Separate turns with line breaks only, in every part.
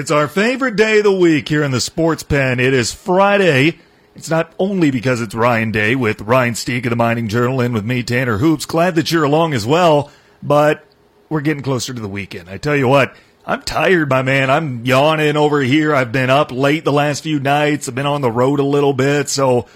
It's our favorite day of the week here in the Sports Pen. It is Friday. It's not only because it's Ryan Day with Ryan Stieg of the Mining Journal and with me, Tanner Hoops. Glad that you're along as well, but we're getting closer to the weekend. I tell you what, I'm tired, my man. I'm yawning over here. I've been up late the last few nights. I've been on the road a little bit, so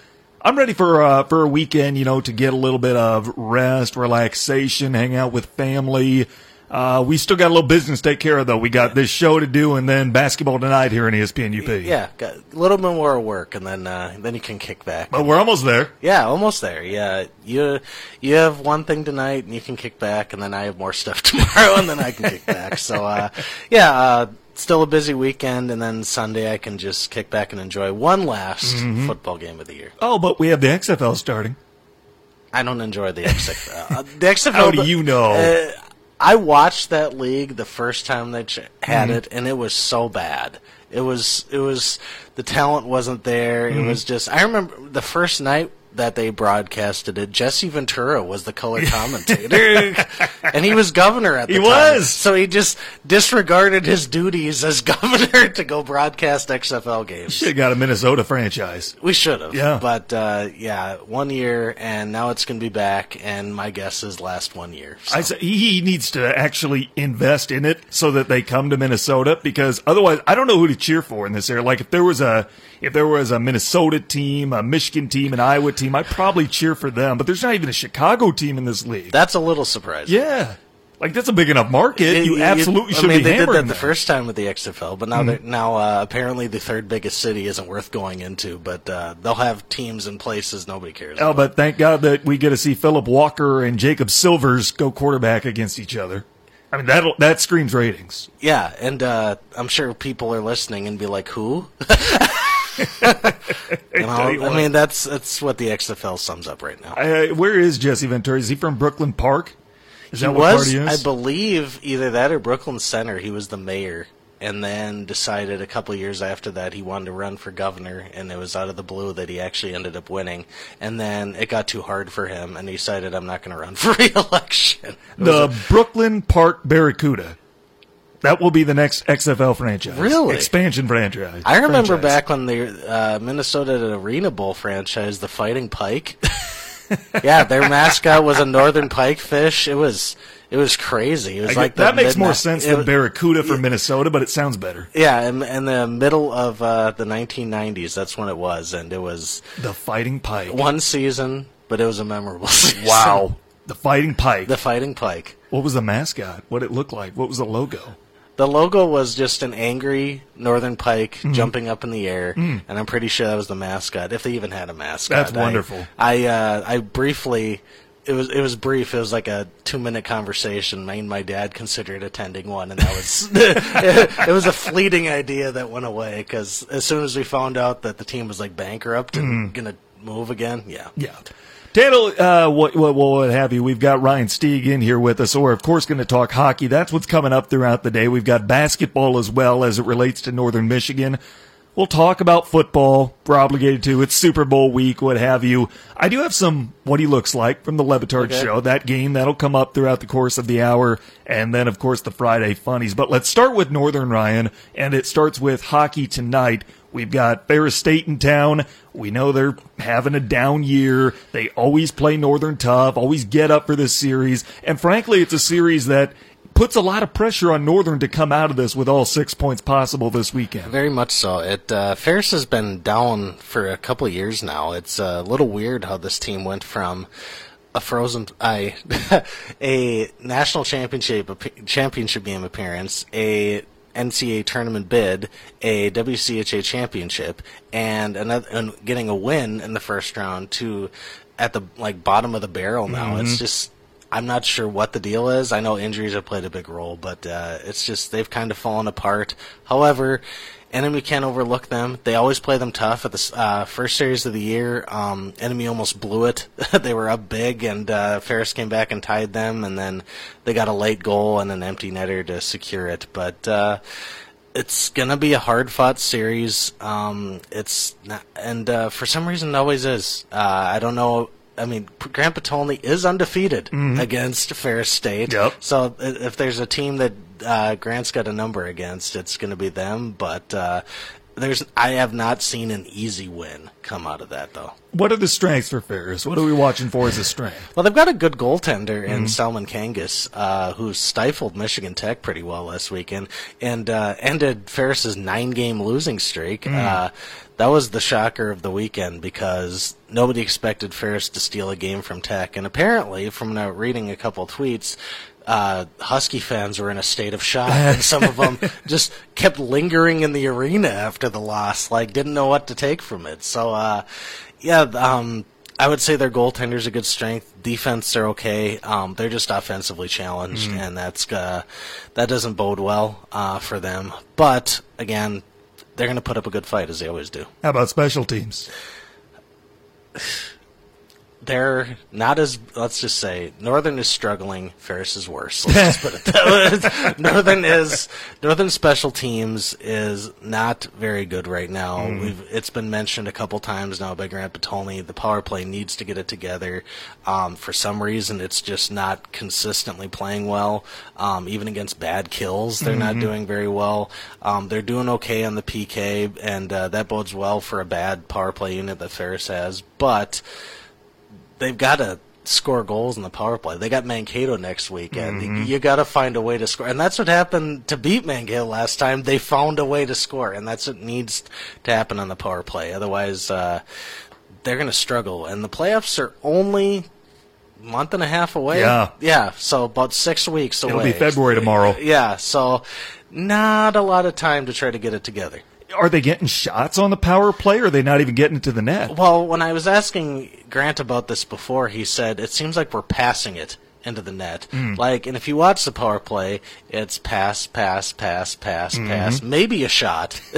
I'm ready for uh, for a weekend. You know, to get a little bit of rest, relaxation, hang out with family. Uh, we still got a little business to take care of, though. We got this show to do, and then basketball tonight here in ESPN UP.
Yeah, got a little bit more work, and then uh, then you can kick back.
But we're almost there.
Yeah, almost there. Yeah, you you have one thing tonight, and you can kick back, and then I have more stuff tomorrow, and then I can kick back. So, uh, yeah, uh, still a busy weekend, and then Sunday I can just kick back and enjoy one last
Mm-hmm.
football game of the year.
Oh, but we have the XFL starting.
I don't enjoy the XFL. Uh, the XFL.
How do you know?
I watched that league the first time they ch- had
Mm-hmm.
it, and it was so bad. It was it was the talent wasn't there.
Mm-hmm.
It was just I remember the first night that they broadcasted it. Jesse Ventura was the color commentator, and he was governor at the
He
time.
He was.
So he just disregarded his duties as governor to go broadcast XFL games.
Should have got a Minnesota franchise.
We should have.
Yeah.
But uh, yeah, one year, and now it's going to be back, and my guess is last one year. So.
I say he needs to actually invest in it so that they come to Minnesota because otherwise I don't know who to cheer for in this area. Like if there was a if there was a Minnesota team, a Michigan team, an Iowa team, I'd probably cheer for them. But there's not even a Chicago team in this league.
That's a little surprising.
yeah. Like that's a big enough market.
It-
You
it-
absolutely
I
should
mean,
be
they did that the first time with the XFL, but now they're now uh, apparently the third biggest city isn't worth going into. But uh, they'll have teams in places nobody cares.
Oh,
about.
but thank God that we get to see Philip Walker and Jacob Silvers go quarterback against each other. I mean that that screams ratings.
yeah, and uh, I'm sure people are listening and be like, "Who?" Know, I mean, that's that's what the XFL sums up right now.
Uh, where is Jesse Ventura? Is he from Brooklyn Park? Is
He
that what
was, I believe, either that or Brooklyn Center. He was the mayor, and then decided a couple years after that he wanted to run for governor, and it was out of the blue that he actually ended up winning. And then it got too hard for him, and he decided, "I'm not going to run for re-election." It
the Brooklyn Park Barracuda. That will be the next XFL franchise.
Really?
Expansion franchise.
I remember
franchise.
back when the uh, Minnesota Arena Bowl franchise, the Fighting Pike. yeah, their mascot was a northern pike fish. It was it was crazy. It was
I
like
that makes more sense than Barracuda for Minnesota, but it sounds better.
Yeah, in, in the middle of uh, the 1990s, that's when it was, and it was
The Fighting Pike.
one season, but it was a memorable season.
Wow. The Fighting Pike.
The Fighting Pike.
what was the mascot? What did it look like? What was the logo?
The logo was just an angry northern pike
Mm-hmm.
jumping up in the air, and I'm pretty sure that was the mascot, if they even had a mascot.
That's wonderful.
I uh, I briefly. It was it was brief. It was like a two minute conversation. Me and my dad considered attending one, and that was it, was a fleeting idea that went away because as soon as we found out that the team was like bankrupt and
Mm-hmm.
gonna move again, yeah,
Yeah. Daniel, uh, what, what, what have you? We've got Ryan Stieg in here with us. So we're, of course, going to talk hockey. That's what's coming up throughout the day. We've got basketball as well as it relates to Northern Michigan. We'll talk about football. We're obligated to. It's Super Bowl week, what have you. I do have some what he looks like from the Le Batard
Okay.
show. That game, that'll come up throughout the course of the hour. And then, of course, the Friday funnies. But let's start with Northern Ryan. And it starts with hockey tonight. We've got Ferris State in town. We know they're having a down year. They always play Northern tough, always get up for this series. And frankly, it's a series that puts a lot of pressure on Northern to come out of this with all six points possible this weekend.
Very much so. It uh, Ferris has been down for a couple years now. It's a little weird how this team went from a frozen I a national championship championship game appearance, a NCAA tournament bid, a WCHA championship, and another and getting a win in the first round to at the like bottom of the barrel now. It's just I'm not sure what the deal is. I know injuries have played a big role, but uh, it's just they've kind of fallen apart. However, NMU can't overlook them. They always play them tough. At the uh, first series of the year, um, NMU almost blew it. they were up big, and uh, Ferris came back and tied them, and then they got a late goal and an empty netter to secure it. But uh, it's gonna be a hard fought series. Um, it's not, and uh, for some reason it always is. Uh, I don't know. I mean, Grant Potulny is undefeated against Ferris State.
Yep.
So if there's a team that uh, Grant's got a number against, it's going to be them. But uh, there's I have not seen an easy win come out of that though.
What are the strengths for Ferris? What are we watching for as a strength?
Well, they've got a good goaltender in Salmenkangas, uh, who stifled Michigan Tech pretty well last weekend and uh, ended Ferris's nine-game losing streak. Uh, that was the shocker of the weekend because nobody expected Ferris to steal a game from Tech, and apparently, from reading a couple tweets. Uh, Husky fans were in a state of shock, and some of them just kept lingering in the arena after the loss, like didn't know what to take from it. So, uh, yeah, um, I would say their goaltender's a good strength. Defense, they're okay. Um, they're just offensively challenged, and that's uh, that doesn't bode well uh, for them. But again, they're going to put up a good fight as they always do.
How about special teams?
They're not as let's just say Northern is struggling. Ferris is worse. Let's just put it that way. Northern is Northern special teams is not very good right now. We've it's been mentioned a couple times now by Grant Potulny. The power play needs to get it together. Um, for some reason, it's just not consistently playing well. Um, even against bad kills, they're not doing very well. Um, they're doing okay on the PK, and uh, that bodes well for a bad power play unit that Ferris has, but they've got to score goals in the power play. They got Mankato next weekend. You got to find a way to score, and that's what happened to beat Mankato last time. They found a way to score, and that's what needs to happen on the power play. Otherwise, uh, they're going to struggle. And the playoffs are only a month and a half away.
Yeah.
yeah. So about six weeks away.
It'll be February tomorrow.
Yeah. So not a lot of time to try to get it together.
Are they getting shots on the power play, or are they not even getting it to the net?
Well, when I was asking Grant about this before, he said it seems like we're passing it into the net. Hmm. Like, and if you watch the power play, it's pass, pass, pass, pass, hmm. pass, maybe a shot,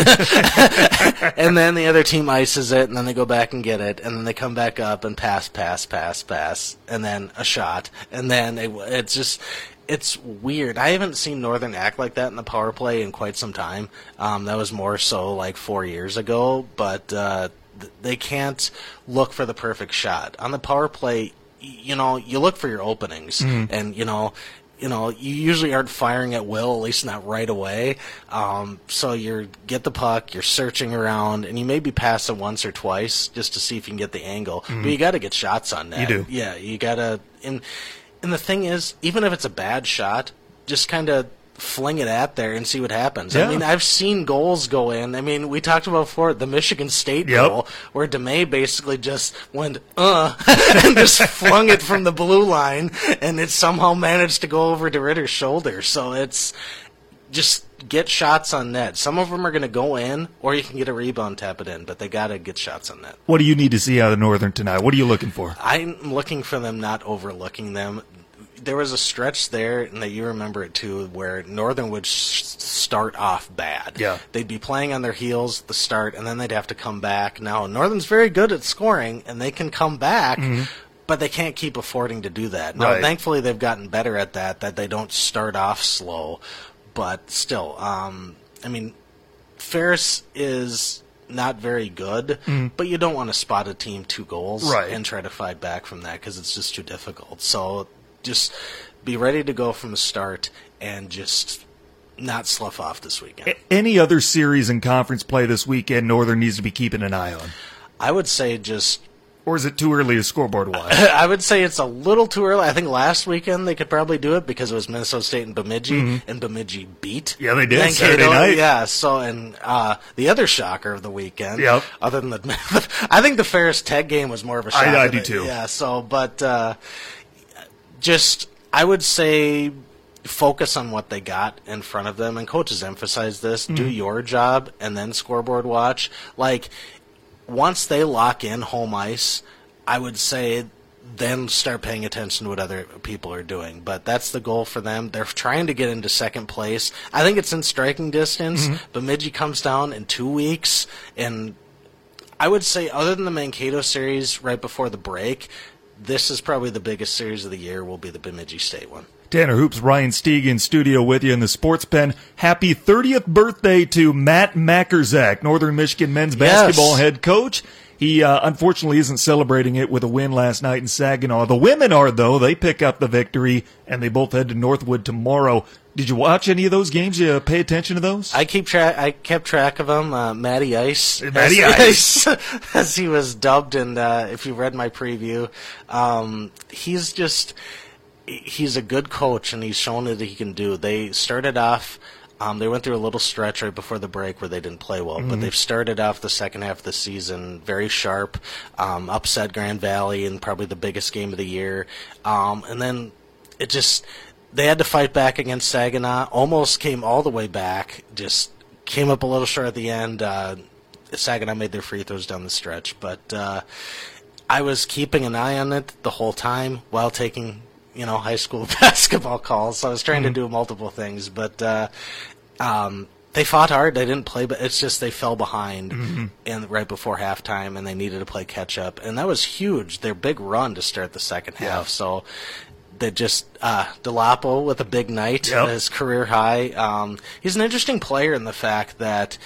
and then the other team ices it, and then they go back and get it, and then they come back up and pass, pass, pass, pass, and then a shot, and then it, it's just. It's weird. I haven't seen Northern act like that in the power play in quite some time. Um, that was more so like four years ago, but uh, th- they can't look for the perfect shot on the power play. y- You know, you look for your openings, and you know, you know, you usually aren't firing at will, at least not right away. Um, so you get the puck, you're searching around, and you maybe pass it once or twice just to see if you can get the angle. But you got to get shots on that.
You do.
yeah. You got to, and the thing is, even if it's a bad shot, just kind of fling it at there and see what happens.
Yeah.
I mean, I've seen goals go in. I mean, we talked about before the Michigan State
Yep.
goal where DeMay basically just went uh and just flung it from the blue line, and it somehow managed to go over to Ritter's shoulder. So it's just get shots on net. Some of them are going to go in, or you can get a rebound, tap it in, but they got to get shots on net.
What do you need to see out of Northern tonight? What are you looking for?
I'm looking for them not overlooking them. There was a stretch there, and that you remember it too, where Northern would sh- start off bad.
Yeah.
they'd be playing on their heels at the start, and then they'd have to come back. Now Northern's very good at scoring, and they can come back. But they can't keep affording to do that. Now,
Right.
thankfully, they've gotten better at that. That they don't start off slow, but still, um, I mean, Ferris is not very good, but you don't want to spot a team two goals
Mm. Right.
and try to fight back from that because it's just too difficult. So just be ready to go from the start and just not slough off this weekend.
Any other series in conference play this weekend Northern needs to be keeping an eye on?
I would say just
Or is it too early to scoreboard watch?
I would say it's a little too early. I think last weekend they could probably do it because it was Minnesota State and Bemidji, and Bemidji beat.
Mm-hmm. Yeah, they did,
Mankato.
Saturday night.
Yeah, so and uh, the other shocker of the weekend.
Yep.
Other than the, I think the Ferris Tech game was more of a shock.
I
than
do
it-
too.
Yeah. So, but uh, just I would say focus on what they got in front of them and coaches emphasize this do mm-hmm. your job and then scoreboard watch. Like once they lock in home ice i would say then start paying attention to what other people are doing. But that's the goal for them. They're trying to get into second place. I think it's in striking distance mm-hmm. bemidji comes down in two weeks and I would say, other than the Mankato series right before the break, this is probably the biggest series of the year. Will be the Bemidji State one.
Tanner Hoops, Ryan Stieg in studio with you in the Sports Pen. Happy 30th birthday to Matt Majkrzak, Northern Michigan men's
Yes.
basketball head coach. He uh, unfortunately isn't celebrating it with a win last night in Saginaw. The women are, though. They pick up the victory, and they both head to Northwood tomorrow. Did you watch any of those games? You pay attention to those?
I keep track. I kept track of them. Uh, Matty Ice,
Matty
as, as he was dubbed, and uh, if you read my preview, um, he's just he's a good coach, and he's shown that he can do. They started off. Um, they went through a little stretch right before the break where they didn't play well,
Mm-hmm.
but they've started off the second half of the season very sharp, um, upset Grand Valley in probably the biggest game of the year, um, and then it just they had to fight back against Saginaw. Almost came all the way back, just came up a little short at the end. Uh, Saginaw made their free throws down the stretch, but uh, I was keeping an eye on it the whole time while taking you know high school basketball calls. So I was trying to do multiple things, but uh, um, they fought hard. They didn't play, but it's just they fell behind and right before halftime, and they needed to play catch up, and that was huge. Their big run to start the second half. So they just uh, Delapo with a big night,
Yep.
his career high. Um, he's an interesting player in the fact that.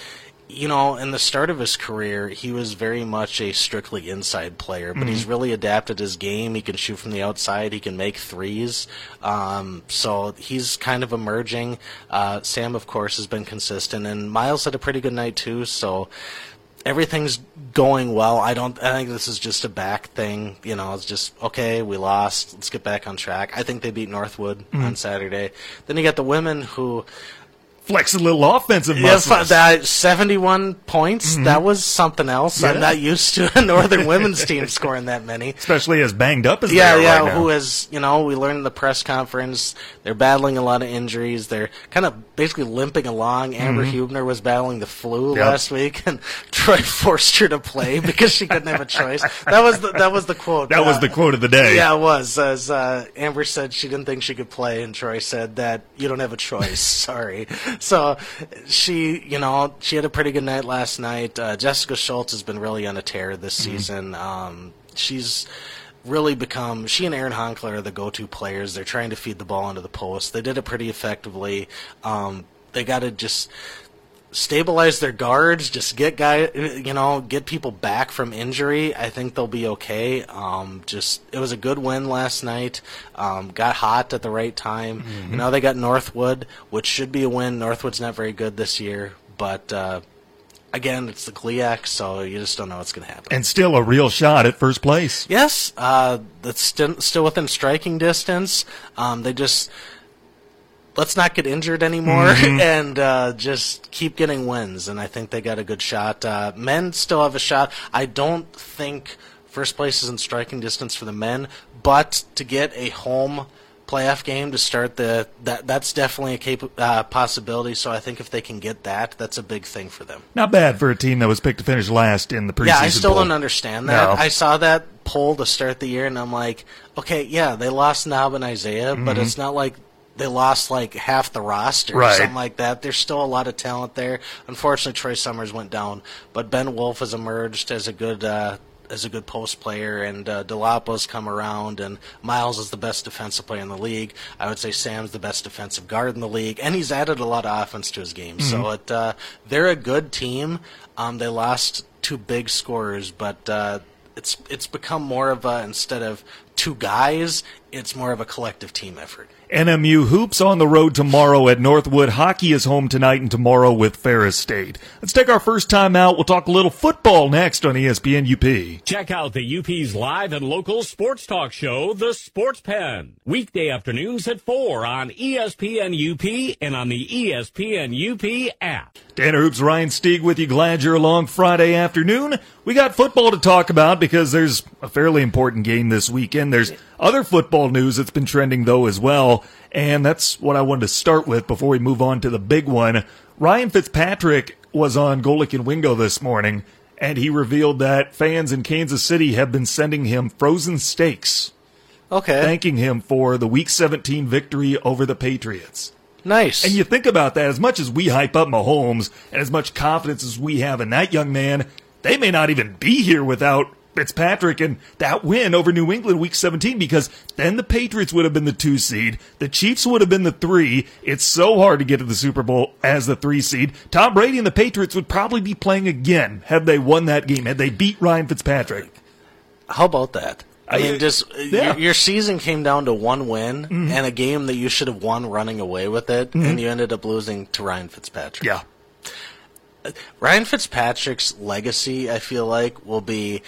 You know, in the start of his career, he was very much a strictly inside player, but he's really adapted his game. He can shoot from the outside. He can make threes. Um, so he's kind of emerging. Uh, Sam, of course, has been consistent, and Miles had a pretty good night too. So everything's going well. I don't. I think this is just a back thing. You know, it's just okay. We lost. Let's get back on track. I think they beat Northwood on mm-hmm. Saturday. Then you got the women who.
Flex a little offensive muscles.
fu- that seventy-one points. That was something else.
Yeah.
I'm not used to a Northern women's team scoring that many.
Especially as banged up as
Yeah,
they are
yeah.
right now.
who is you know? We learned in the press conference they're battling a lot of injuries. They're kind of basically limping along. Amber Hubner was battling the flu
Mm-hmm. Yep.
last week, and Troy forced her to play because she couldn't have a choice. That was the, that was the quote.
that was
Uh,
the quote of the day.
yeah, it was. As uh, Amber said, she didn't think she could play, and Troy said that you don't have a choice. Sorry. So she, you know, she had a pretty good night last night. Uh, Jessica Schultz has been really on a tear this season. Um, she's really become she and Aaron Honkler are the go-to players. They're trying to feed the ball into the post. They did it pretty effectively. Um, they got to just stabilize their guards, just get guy, you know, get people back from injury. I think they'll be okay. Um, just it was a good win last night. Um, got hot at the right time. Now they got Northwood, which should be a win. Northwood's not very good this year, but uh, again, it's the GLIAC, so you just don't know what's going to happen.
And still a real shot at first place.
Yes, uh, that's still, still within striking distance. Um, they just let's not get injured anymore and uh, just keep getting wins. And I think they got a good shot. Uh, men still have a shot. I don't think first place is in striking distance for the men, but to get a home playoff game to start the that that's definitely a cap- uh, possibility. So I think if they can get that, that's a big thing for them.
Not bad for a team that was picked to finish last in the preseason.
Yeah, I still don't understand that.
No.
I saw that poll to start the year, and I'm like, okay, yeah, they lost Nab and Isaiah, but it's not like they lost like half the roster or
Mm-hmm.
Something like that. There's still a lot of talent there. Unfortunately, Troy Summers went down, but Ben Wolf has emerged as a good. Uh, as a good post player, and uh, Delapo's come around, and Miles is the best defensive player in the league. I would say Sam's the best defensive guard in the league, and he's added a lot of offense to his game. So it, uh, they're a good team. Um, they lost two big scorers, but uh, it's it's become more of a instead of two guys, it's more of a collective team effort.
NMU hoops on the road tomorrow at Northwood. Hockey is home tonight and tomorrow with Ferris State. Let's take our first time out. We'll talk a little football next on ESPN UP.
Check out the UP's live and local sports talk show, The Sports Pen. Weekday afternoons at 4 on ESPN UP and on the ESPN UP app.
Tanner Hoops, Ryan Stieg with you. Glad you're along Friday afternoon. We got football to talk about because there's a fairly important game this weekend. There's other football news that's been trending though as well. And that's what I wanted to start with before we move on to the big one. Ryan Fitzpatrick was on Golic and Wingo this morning and he revealed that fans in Kansas City have been sending him frozen steaks,
Okay,
thanking him for the week 17 victory over the Patriots.
nice.
And you think about that, as much as we hype up Mahomes and as much confidence as we have in that young man, they may not even be here without Fitzpatrick and that win over New England week 17 because then the Patriots would have been the two seed. The Chiefs would have been the three. It's so hard to get to the Super Bowl as the three seed. Tom Brady and the Patriots would probably be playing again had they won that game, had they beat Ryan Fitzpatrick.
How about that? I mean, just
yeah. Mm-hmm.
your, your season came down to one win and a game that you should have won running away with it, and you ended up losing to Ryan Fitzpatrick.
Yeah.
Ryan Fitzpatrick's legacy, I feel like, will be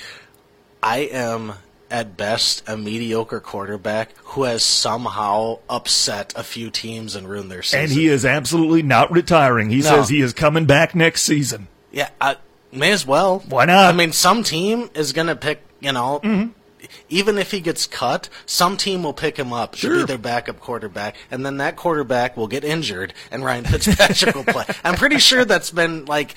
I am at best a mediocre quarterback who has somehow upset a few teams and ruined their season.
And he is absolutely not retiring. He
No.
says he is coming back next season.
Yeah, I, may as well.
Why not?
I mean, some team is going to pick, you know,
Mm-hmm.
even if he gets cut, some team will pick him up to be their backup quarterback, and then that quarterback will get injured, and Ryan Fitzpatrick will play. I'm pretty sure that's been like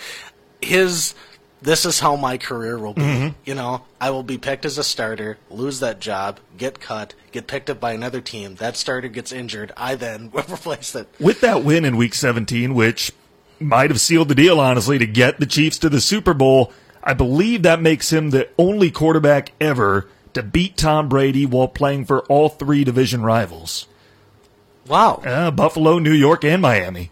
his. This is how my career will be.
Mm-hmm.
You know, I will be picked as a starter, lose that job, get cut, get picked up by another team. That starter gets injured. I then will replace it.
With that win in week 17, which might have sealed the deal, honestly, to get the Chiefs to the Super Bowl, I believe that makes him the only quarterback ever to beat Tom Brady while playing for all three division rivals
Wow.
uh, Buffalo, New York, and Miami.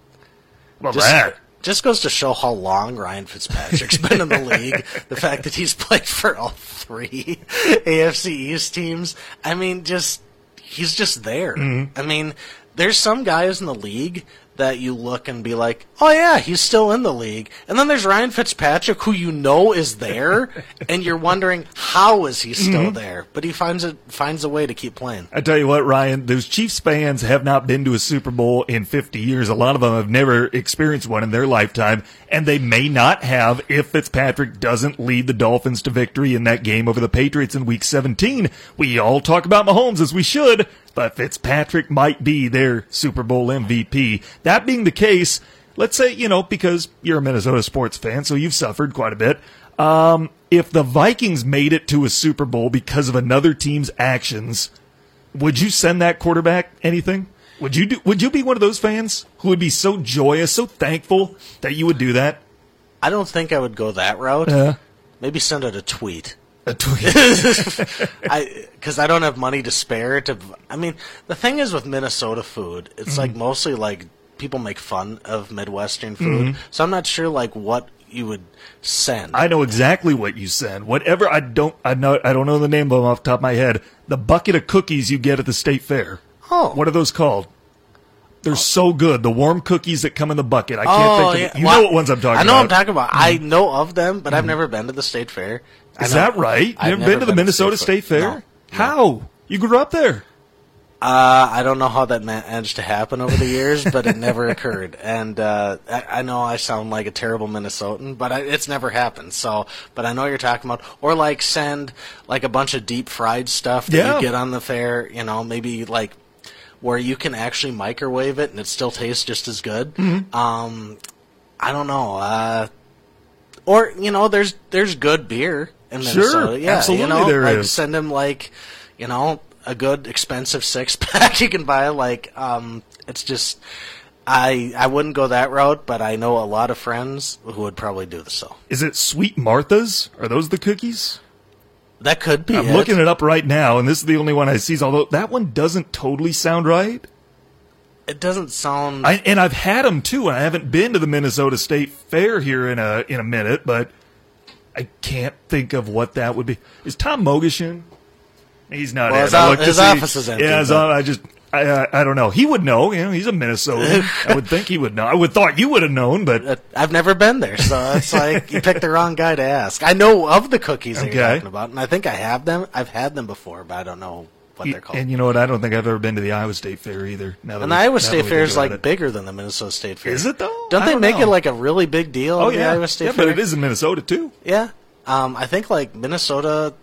Just,
that?
Just goes to show how long Ryan Fitzpatrick's been in the league. The fact that he's played for all three AFC East teams. I mean, just he's just there.
Mm-hmm.
I mean, there's some guys in the league that you look and be like, oh yeah, he's still in the league. And then there's Ryan Fitzpatrick, who you know is there, and you're wondering how is he still
Mm-hmm.
there? But he finds it finds a way to keep playing.
I tell you what, Ryan, those Chiefs fans have not been to a Super Bowl in 50 years. A lot of them have never experienced one in their lifetime, and they may not have if Fitzpatrick doesn't lead the Dolphins to victory in that game over the Patriots in Week 17. We all talk about Mahomes as we should, but Fitzpatrick might be their Super Bowl MVP. That being the case, let's say, you know, because you're a Minnesota sports fan, so you've suffered quite a bit. Um, if the Vikings made it to a Super Bowl because of another team's actions, would you send that quarterback anything? Would you do, would you be one of those fans who would be so joyous, so thankful that you would do that?
I don't think I would go that route.
Uh,
Maybe send out a tweet.
a tweet.
I because I don't have money to spare to. I mean, the thing is with Minnesota food, it's
Mm-hmm.
like mostly like people make fun of Midwestern food, so I'm not sure like what you would send.
Mm-hmm. I know exactly what you send. Whatever I don't I know I don't know the name of them off the top of my head. The bucket of cookies you get at the state fair.
Oh.
What are those called? They're so good. The warm cookies that come in the bucket. I can't
oh
think
yeah,
of it. You
Well,
know what ones I'm talking
I know
about.
what I'm talking about. I know of them, but I've never been to the state fair.
Is that right? You
I've
never been to the Minnesota
State
Fair?
No.
How? You grew up there.
Uh, I don't know how that managed to happen over the years, but it never occurred. And uh, I, I know I sound like a terrible Minnesotan, but I, it's never happened. So, but I know what you're talking about. Or like send like a bunch of deep fried stuff that
Yeah.
you get on the fair. You know, maybe like where you can actually microwave it and it still tastes just as good.
Mm-hmm.
Um, I don't know. Uh, or you know, there's there's good beer in
Sure,
yeah,
absolutely
you know,
there
like
is.
send him like, you know, a good expensive six pack you can buy. Like, um, it's just, I I wouldn't go that route, but I know a lot of friends who would probably do the so.
Is it Sweet Martha's? Are those the cookies?
That could be.
I'm
it.
looking it up right now, and this is the only one I see. Although that one doesn't totally sound right.
It doesn't sound.
I, and I've had them too, and I haven't been to the Minnesota State Fair here in a in a minute, but I can't think of what that would be. Is Tom Mogish in? He's not
Well,
in.
his
I
o-
looked to
his
see-
office is empty,
Yeah, his I just I, uh, I don't know. He would know. You know, he's a Minnesotan. I would think he would know. I would thought you would have known, but
I've never been there, so it's like you picked the wrong guy to ask. I know of the cookies that you're talking about, and I think I have them. I've had them before, but I don't know what they're called.
and you know what? I don't think I've ever been to the Iowa State Fair either. Now that
And the Iowa State Fair is like
it.
bigger than the Minnesota State Fair.
Is it though?
Don't
I
they
don't
make
know.
it like a really big deal?
Oh
the
yeah,
Iowa State
yeah,
Fair?
but it is in Minnesota too.
Yeah, um, I think like Minnesota,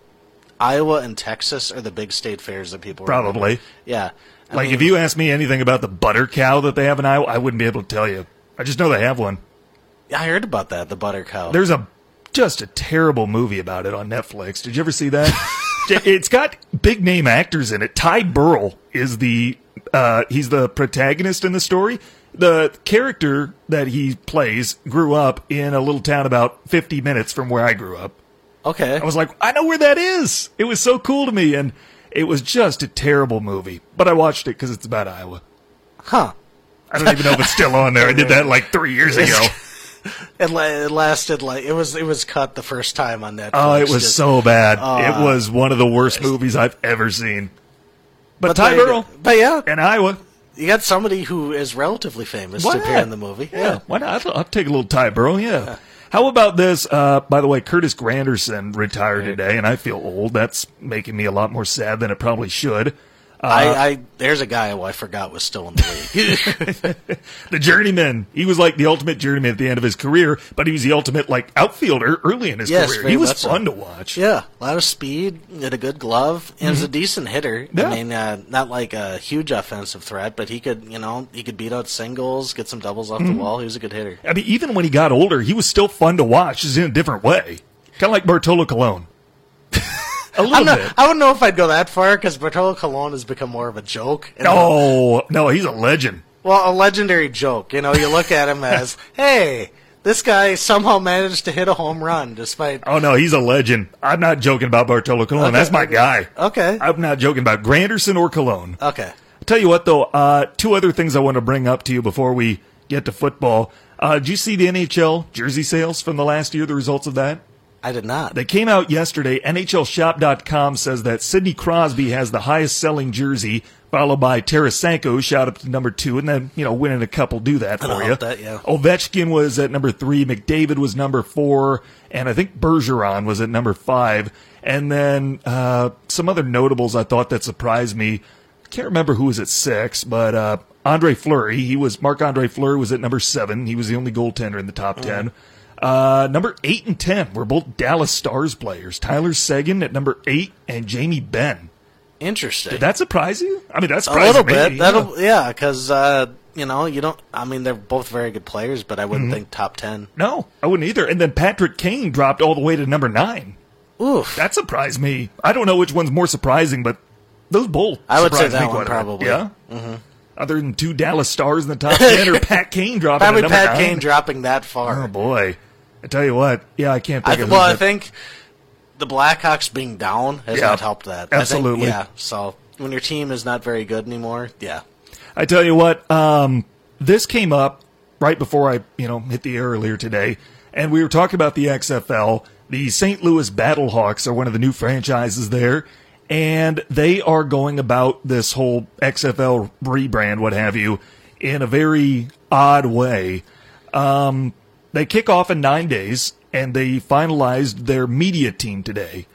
Iowa, and Texas are the big state fairs that people remember.
Probably.
Yeah, I
Like
mean,
if you ask me anything about the butter cow that they have in Iowa, I wouldn't be able to tell you. I just know they have one.
I heard about that, the butter cow.
There's a just a terrible movie about it on Netflix. Did you ever see that? it's got big name actors in it. Ty Burrell is the uh, he's the protagonist in the story. The character that he plays grew up in a little town about 50 minutes from where I grew up.
okay,
I was like, I know where that is. It was so cool to me, and it was just a terrible movie. But I watched it because it's about Iowa.
huh?
I don't even know if it's still on there. I did that like three years ago.
It, la- it lasted like it was. It was cut the first time on that.
Oh, it was
Just-
so bad. it was one of the worst movies I've ever seen. But,
But
Ty Burrell.
But yeah,
and Iowa.
you got somebody who is relatively famous
Why
to appear
not?
in the movie.
Yeah, why not? I'll, I'll take a little Ty Burrell. Yeah. How about this? Uh, by the way, Curtis Granderson retired today, and I feel old. That's making me a lot more sad than it probably should.
I, I there's a guy who I forgot was still in the league.
The journeyman. He was like the ultimate journeyman at the end of his career, but he was the ultimate like outfielder early in his
Yes,
career. He was
much so.
fun to watch.
yeah, a lot of speed, had a good glove, and was a decent hitter.
Mm-hmm. Yeah.
I mean, uh, not like a huge offensive threat, but he could, you know, he could beat out singles, get some doubles off
Mm-hmm.
the wall. He was a good hitter.
I mean, even when he got older, he was still fun to watch, just in a different way. Kind of like Bartolo Colon. a little
not,
bit.
I don't know if I'd go that far because Bartolo Colon has become more of a joke.
No, no, he's a legend.
Well, a legendary joke. You know, you look at him as, hey, this guy somehow managed to hit a home run despite.
Oh no, he's a legend. I'm not joking about Bartolo Colon.
Okay,
That's my guy.
Okay.
I'm not joking about Granderson or Colon.
Okay.
I'll Tell you what, though, uh, two other things I want to bring up to you before we get to football. Uh, did you see the NHL jersey sales from the last year? The results of that?
I did not.
They came out yesterday. NHLShop.com says that Sidney Crosby has the highest selling jersey, followed by Tarasenko, shot up to number two, and then, you know, winning a couple do that for you.
that, yeah.
Ovechkin was at number three, McDavid was number four, and I think Bergeron was at number five. And then uh, some other notables I thought that surprised me. Can't remember who was at six, but uh, Andre Fleury, he was Marc Andre Fleury was at number seven. He was the only goaltender in the top
Mm-hmm.
ten. Uh, number eight and ten were both Dallas Stars players. Tyler Seguin at number eight and Jamie Benn.
Interesting.
Did that surprise you? I mean, that's
a little bit.
yeah.
That'll yeah, because uh, you know you don't. I mean, they're both very good players, but I wouldn't
Mm-hmm.
think top ten.
No, I wouldn't either. And then Patrick Kane dropped all the way to number nine.
Oof.
That surprised me. I don't know which one's more surprising, but those both.
I would say that one
quite a bit.
probably.
Yeah. Mm-hmm. Other than two Dallas Stars in the top ten, or Pat Kane dropping
Probably Pat
nine.
Kane dropping that far.
Oh boy, I tell you what. Yeah, I can't
I, well, I think the Blackhawks being down has
Yeah,
not helped that. I think-
absolutely.
yeah. So when your team is not very good anymore, yeah.
I tell you what, um, this came up right before I, you know, hit the air earlier today, and we were talking about the XFL. The St. Louis Battlehawks are one of the new franchises there, and they are going about this whole XFL rebrand, what have you, in a very odd way. Um, they kick off in nine days, and they finalized their media team today.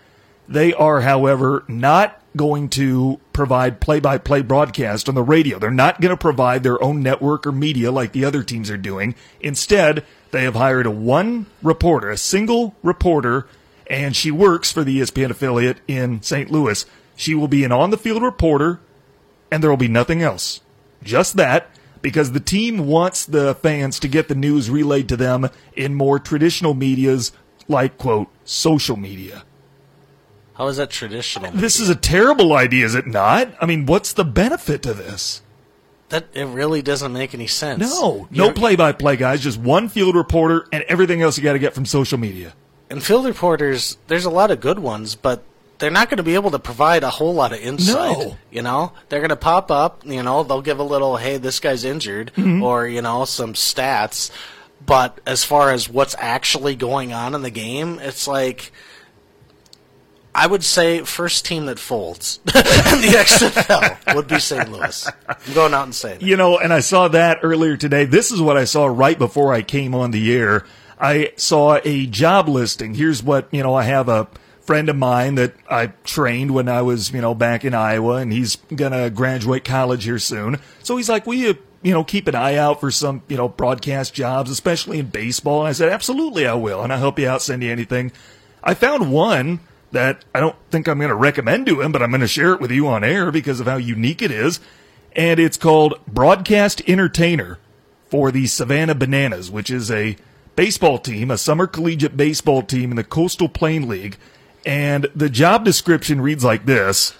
They are, however, not going to provide play by play broadcast on the radio. They're not going to provide their own network or media like the other teams are doing. Instead, they have hired a one reporter, a single reporter, and she works for the ESPN affiliate in St. Louis. She will be an on the field reporter, and there will be nothing else. Just that, because the team wants the fans to get the news relayed to them in more traditional medias like, quote, social media.
How is that traditional?
This is a terrible idea, is it not? I mean, what's the benefit to this?
that it really doesn't make any sense.
No, no play by play, guys. Just one field reporter and everything else you got to get from social media.
And field reporters, there's a lot of good ones, but they're not going to be able to provide a whole lot of insight.
No.
You know, they're going to pop up. You know, they'll give a little, "Hey, this guy's injured,"
Mm-hmm.
or you know, some stats. But as far as what's actually going on in the game, it's like. I would say first team that folds in the XFL would be St. Louis. I'm going out and saying.
You know, and I saw that earlier today. This is what I saw right before I came on the air. I saw a job listing. Here's what, you know, I have a friend of mine that I trained when I was, you know, back in Iowa and he's going to graduate college here soon. So he's like, will you, you know, keep an eye out for some, you know, broadcast jobs, especially in baseball? And I said, absolutely, I will. And I'll help you out, send you anything. I found one that I don't think I'm going to recommend to him, but I'm going to share it with you on air because of how unique it is. And it's called Broadcast Entertainer for the Savannah Bananas, which is a baseball team, a summer collegiate baseball team in the Coastal Plain League. And the job description reads like this.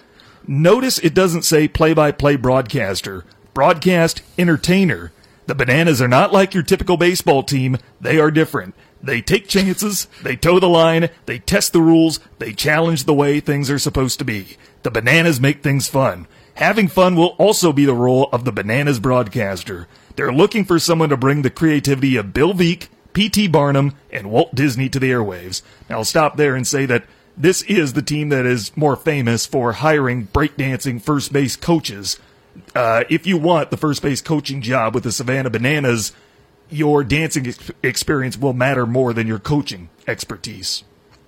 Notice it doesn't say play by play broadcaster, broadcast entertainer. The Bananas are not like your typical baseball team, they are different. They take chances, they toe the line, they test the rules, they challenge the way things are supposed to be. The Bananas make things fun. Having fun will also be the role of the Bananas broadcaster. They're looking for someone to bring the creativity of Bill Veeck, P.T. Barnum and Walt Disney to the airwaves. Now I'll stop there and say that this is the team that is more famous for hiring breakdancing first base coaches. Uh, if you want the first base coaching job with the Savannah Bananas, your dancing ex- experience will matter more than your coaching expertise.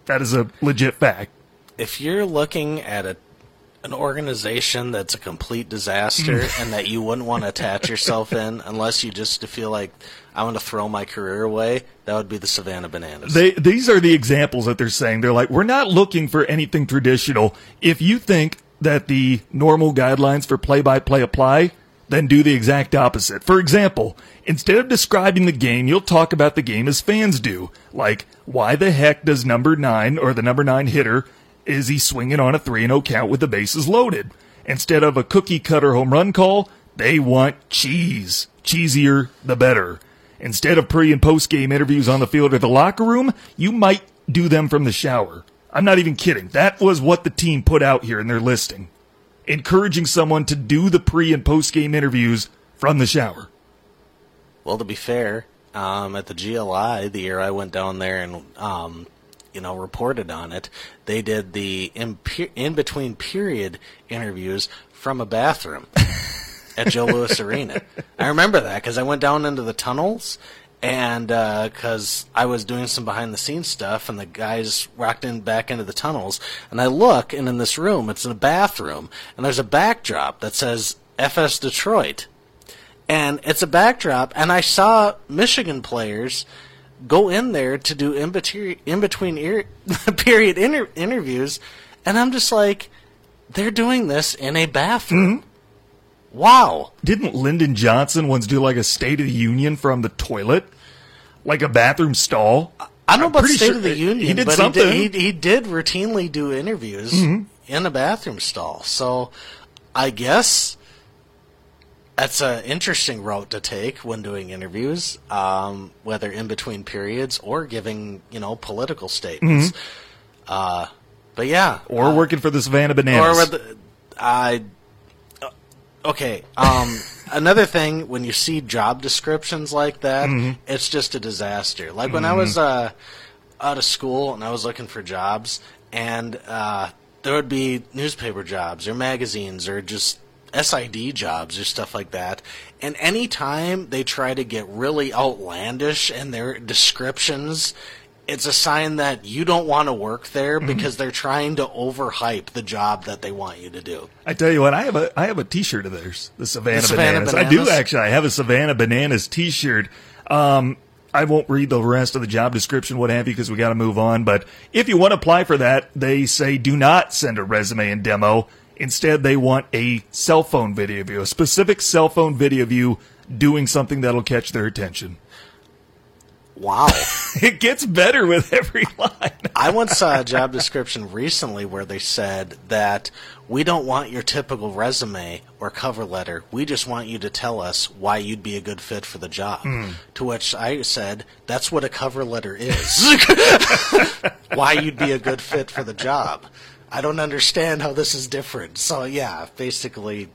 That is a legit fact.
If you're looking at a an organization that's a complete disaster hmm. and that you wouldn't want to attach yourself in unless you just feel like I want to throw my career away, that would be the Savannah Bananas.
They, these are the examples that they're saying. They're like, we're not looking for anything traditional. If you think that the normal guidelines for play by play apply, then do the exact opposite. For example, instead of describing the game, you'll talk about the game as fans do. Like, why the heck does number nine or the number nine hitter is he swinging on a 3 0 count with the bases loaded? Instead of a cookie cutter home run call, they want cheese. Cheesier, the better. Instead of pre and post game interviews on the field or the locker room, you might do them from the shower. I'm not even kidding. That was what the team put out here in their listing. Encouraging someone to do the pre and post game interviews from the shower.
Well, to be fair, um, at the GLI, the year I went down there and um, you know, reported on it. They did the in, in between period interviews from a bathroom at Joe Louis Arena. I remember that because I went down into the tunnels and because uh, I was doing some behind the scenes stuff, and the guys walked in back into the tunnels, and I look, and in this room, it's in a bathroom, and there's a backdrop that says FS Detroit, and it's a backdrop, and I saw Michigan players go in there to do in, between, in between ear, period inter- interviews, and I'm just like, they're doing this in a bathroom. Mm-hmm. Wow!
Didn't Lyndon Johnson once do like a State of the Union from the toilet, like a bathroom stall?
I don't know about State sure of the Union, he did but something. He did, he, he did routinely do interviews mm-hmm. in a bathroom stall. So, I guess that's an interesting route to take when doing interviews, um, whether in between periods or giving you know political statements. Mm-hmm. Uh, but yeah,
or
uh,
working for the Savannah Bananas.
Or the, I. Uh, okay. Um, another thing, when you see job descriptions like that, mm-hmm. it's just a disaster. Like when mm-hmm. I was uh, out of school and I was looking for jobs, and uh, there would be newspaper jobs or magazines or just SID jobs or stuff like that. And anytime they try to get really outlandish in their descriptions, it's a sign that you don't want to work there mm-hmm. because they're trying to overhype the job that they want you to do.
I tell you what, I have a I have a T-shirt of theirs, the Savannah, the Savannah Bananas. Bananas. I do actually. I have a Savannah Bananas T-shirt. Um, I won't read the rest of the job description, what have you, because we got to move on. But if you want to apply for that, they say do not send a resume and demo. Instead, they want a cell phone video of you, a specific cell phone video of you doing something that'll catch their attention.
Wow.
it gets better with every line.
I once saw a job description recently where they said that we don't want your typical resume or cover letter. We just want you to tell us why you'd be a good fit for the job. Mm. To which I said, that's what a cover letter is. why you'd be a good fit for the job. I don't understand how this is different. So yeah, basically,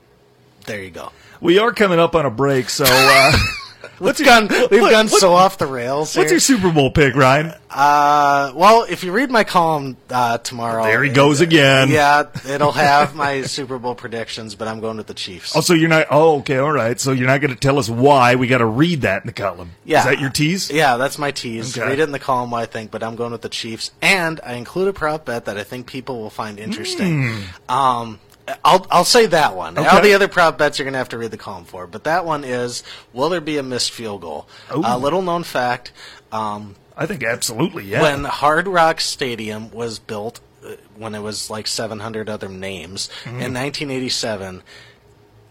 there you go.
We are coming up on a break, so uh,
What's gone? We've what, gone what, so off the rails.
What's your Super Bowl pick, Ryan?
Uh, well, if you read my column uh, tomorrow,
there he goes
it,
again.
Yeah, it'll have my Super Bowl predictions, but I'm going with the Chiefs.
Oh, so you're not? Oh, okay, all right. So you're not going to tell us why? We got to read that in the column.
Yeah,
is that your tease?
Yeah, that's my tease. Okay. Read it in the column, why I think, but I'm going with the Chiefs, and I include a prop bet that I think people will find interesting. Mm. Um, I'll I'll say that one. Okay. All the other prop bets you're going to have to read the column for, but that one is: Will there be a missed field goal? A little known fact. Um,
I think absolutely, yeah.
When Hard Rock Stadium was built, uh, when it was like 700 other names mm. in 1987,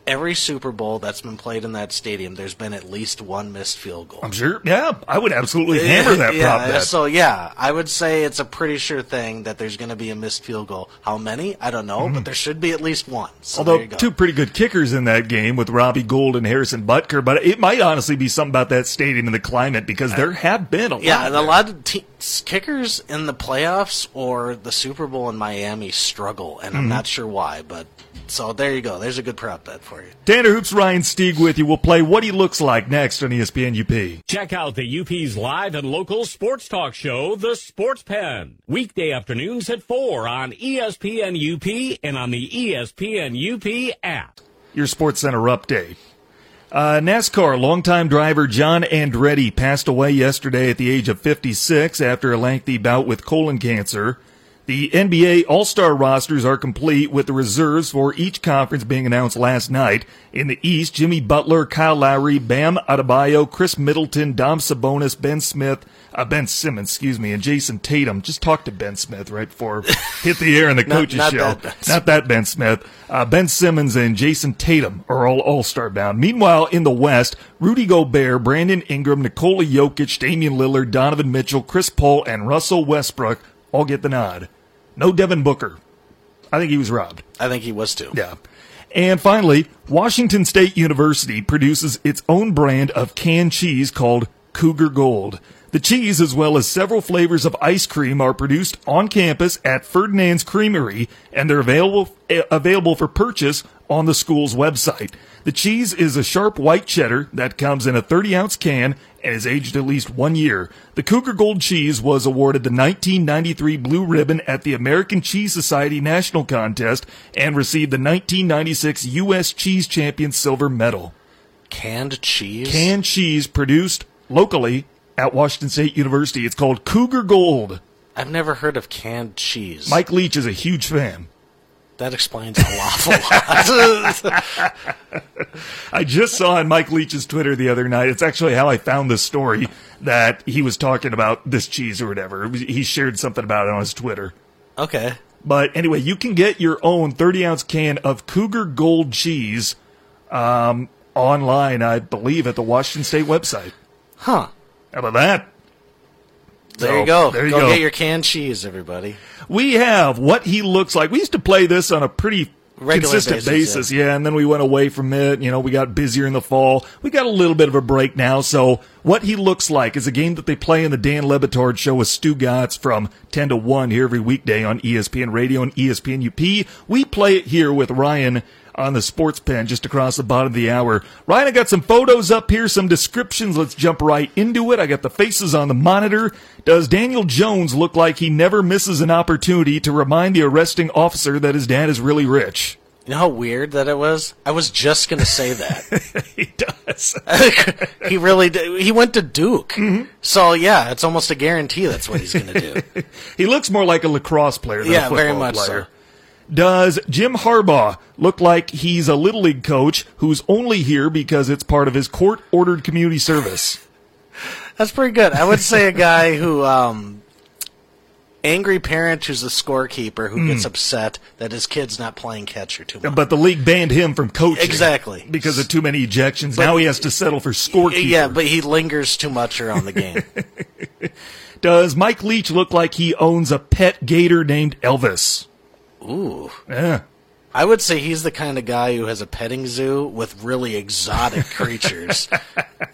every Super Bowl that's been played in that stadium, there's been at least one missed field goal.
I'm sure. Yeah, I would absolutely hammer that
yeah,
prop bet.
So yeah, I would say it's a pretty sure thing that there's going to be a missed field goal. How many? I don't know, mm-hmm. but there should be at least one. So
Although two pretty good kickers in that game with Robbie Gould and Harrison Butker, but it might honestly be something about that stadium and the climate because there have been a
yeah,
lot.
and a lot of te- kickers in the playoffs or the Super Bowl in Miami struggle, and
Mm-hmm.
I'm not sure why. But so there you go. There's a good prop bet for you.
Tanner Hoops, Ryan Stieg with you. We'll play What He Looks Like next on ESPN UP.
Check out the UP's live and local sports talk show, The Sports Pen. Weekday afternoons at 4 on ESPN UP and on the ESPN UP app.
Your Sports Center update. Uh, NASCAR longtime driver John Andretti passed away yesterday at the age of 56 after a lengthy bout with colon cancer. The NBA All-Star rosters are complete with the reserves for each conference being announced last night. In the East, Jimmy Butler, Kyle Lowry, Bam Adebayo, Khris Middleton, Dom Sabonis, Ben Smith, uh, Ben Simmons, excuse me, and Jayson Tatum. Just talked to Ben Smith right before hit the air in the coaches
not
show.
that
Not that Ben Smith. Uh, ben Simmons and Jayson Tatum are all All-Star bound. Meanwhile, in the West, Rudy Gobert, Brandon Ingram, Nikola Jokic, Damian Lillard, Donovan Mitchell, Chris Paul, and Russell Westbrook all get the nod. No Devin Booker. I think he was robbed.
I think he was too.
Yeah. And finally, Washington State University produces its own brand of canned cheese called Cougar Gold. The cheese, as well as several flavors of ice cream, are produced on campus at Ferdinand's Creamery, and they're available eh, available for purchase on the school's website. The cheese is a sharp white cheddar that comes in a 30 ounce can and is aged at least one year. The Cougar Gold cheese was awarded the 1993 Blue Ribbon at the American Cheese Society National Contest and received the 1996 U.S. Cheese Champion Silver Medal.
Canned cheese.
Canned cheese produced locally at Washington State University. It's called Cougar Gold.
I've never heard of canned cheese.
Mike Leach is a huge fan.
that explains a awful lot.
I just saw on Mike Leach's Twitter the other night. It's actually how I found this story that he was talking about this cheese or whatever. He shared something about it on his Twitter.
okay.
But anyway, you can get your own 30 ounce can of Cougar Gold cheese um, online, I believe, at the Washington State website.
Huh.
How about that?
There
So,
you go.
There you
go,
go.
get your canned cheese, everybody.
we have what he looks like. We used to play this on a pretty
Regular
consistent
basis,
basis, yeah. and then we went away from it. You know, we got busier in the fall. We got a little bit of a break now. So, what he looks like is a game that they play in the Dan Le Batard show with Stugotz from 10 to 1 here every weekday on ESPN Radio and ESPN UP. We play it here with Ryan on the sports pen just across the bottom of the hour. Ryan, I got some photos up here, some descriptions. Let's jump right into it. I got the faces on the monitor. Does Daniel Jones look like he never misses an opportunity to remind the arresting officer that his dad is really rich?
You know how weird that it was? I was just going to say that.
he does.
he really did. He went to Duke.
Mm-hmm.
So, yeah, it's almost a guarantee that's what he's going to do.
he looks more like a lacrosse player than a
Yeah,
football
very much
player.
so.
Does Jim Harbaugh look like he's a little league coach who's only here because it's part of his court ordered community service?
That's pretty good. I would say a guy who, um, angry parent who's a scorekeeper who
Hmm.
gets upset that his kid's not playing catcher too much.
But the league banned him from coaching.
Exactly.
Because of too many ejections. now he has to settle for scorekeeper.
Yeah, but he lingers too much around the game.
Does Mike Leach look like he owns a pet gator named Elvis?
Ooh.
Yeah.
I would say he's the kind of guy who has a petting zoo with really exotic creatures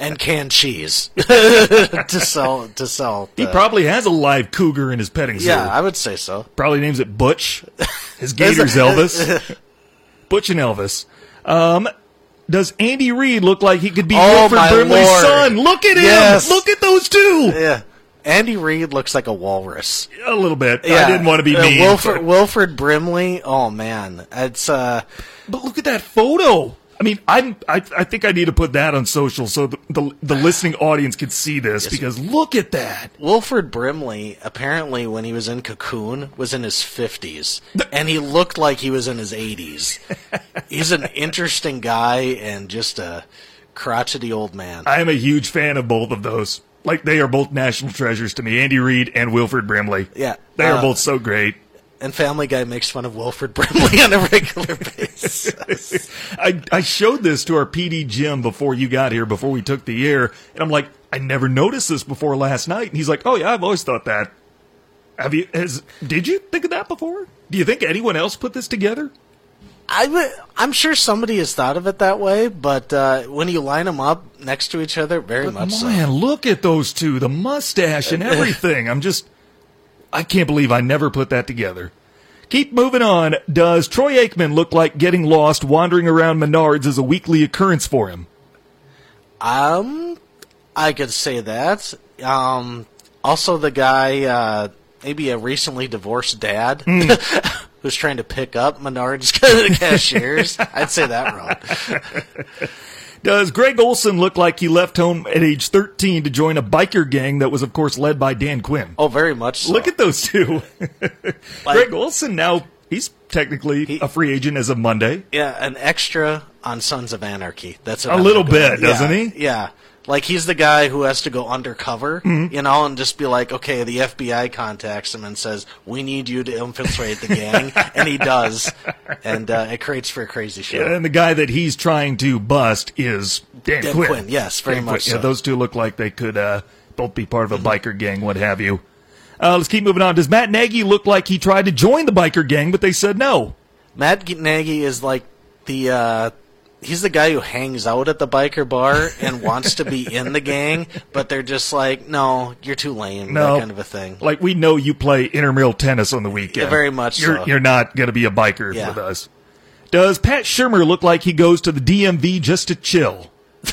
and canned cheese to sell. To sell,
He probably has a live cougar in his petting zoo.
yeah, I would say so.
Probably names it Butch. His gator's Elvis. Butch and Elvis. Um, does Andy Reid look like he could be
Oh,
Wilford Brimley's
Lord.
son? Look at him!
Yes.
Look at those two!
Yeah, Andy Reid looks like a walrus.
A little bit.
Yeah,
I didn't want to be
uh,
mean.
Wilford,
but,
Wilford Brimley. Oh man, it's uh,
but look at that photo. I mean, I'm, I, I think I need to put that on social so the, the, the listening audience can see this because look at that.
Wilford Brimley. Apparently, when he was in Cocoon, was in his fifties, and he looked like he was in his eighties. He's an interesting guy and just a crotchety old man.
I am a huge fan of both of those. Like, they are both national treasures to me. Andy Reid and Wilford Brimley.
Yeah.
They are
Uh,
both so great.
and Family Guy makes fun of Wilford Brimley on a regular basis.
I, I showed this to our PD Jim before you got here, before we took the air, and I'm like, I never noticed this before last night. And he's like, Oh yeah, I've always thought that. Have you? Has did you think of that before? Do you think anyone else put this together?
I would, I'm sure somebody has thought of it that way, but uh, when you line them up next to each other, very much so.
Man, look at those two, the mustache and everything. I'm just, I can't believe I never put that together. Keep moving on. Does Troy Aikman look like getting lost wandering around Menards is a weekly occurrence for him?
Um, I could say that. Um, also the guy, uh, maybe a recently divorced dad who's trying to pick up Menards cashiers. I'd say that wrong.
Does Greg Olsen look like he left home at age 13 to join a biker gang that was, of course, led by Dan Quinn?
Oh, very much so.
Look at those two. Greg Olsen now, he's technically
He-
a free agent as of Monday.
Yeah, an extra on Sons of Anarchy. That's
a little bit, doesn't
Yeah,
he?
Yeah. Like he's the guy who has to go undercover,
Mm-hmm.
you know, and just be like, okay, the FBI contacts him and says, "We need you to infiltrate the gang," and he does, and uh, it creates for a crazy show.
And the guy that he's trying to bust is Dan,
Dan
Quinn.
Quinn, yes, very
Dan
much
Quinn. Yeah, those two look like they could uh, both be part of a biker gang, what have you. Uh, let's keep moving on. Does Matt Nagy look like he tried to join the biker gang, but they said no?
Matt Nagy is like the uh, he's the guy who hangs out at the biker bar and wants to be in the gang, but they're just like, no, you're too lame,
No.
that kind of a thing.
Like we know you play intramural tennis on the weekend.
Yeah, very much
You're
so.
you're not going to be a biker
Yeah.
with us. Does Pat Shurmur look like he goes to the DMV just to chill?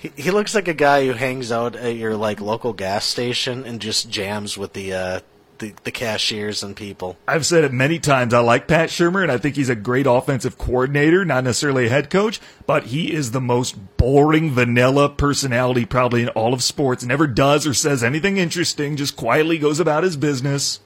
He, he looks like a guy who hangs out at your like local gas station and just jams with the uh, the, the cashiers and people.
I've said it many times. I like Pat Shurmur, and I think he's a great offensive coordinator, not necessarily a head coach, but he is the most boring, vanilla personality probably in all of sports. Never does or says anything interesting, just quietly goes about his business.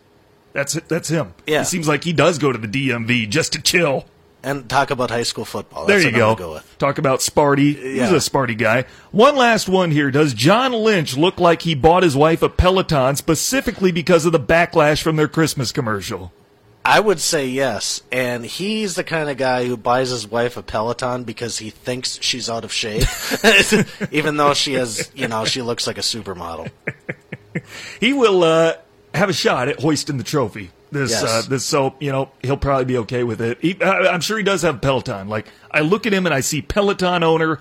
That's it. That's him.
Yeah.
It seems like he does go to the DMV just to chill.
And talk about high school football.
There you go.
go.
Talk about Sparty. He's
Yeah.
a Sparty guy. One last one here. Does John Lynch look like he bought his wife a Peloton specifically because of the backlash from their Christmas commercial?
I would say yes, and he's the kind of guy who buys his wife a Peloton because he thinks she's out of shape, even though she has, you know, she looks like a supermodel.
he will uh, have a shot at hoisting the trophy. This,
Yes.
uh, this, so you know he'll probably be okay with it. He, I, I'm sure he does have Peloton. Like I look at him and I see Peloton owner.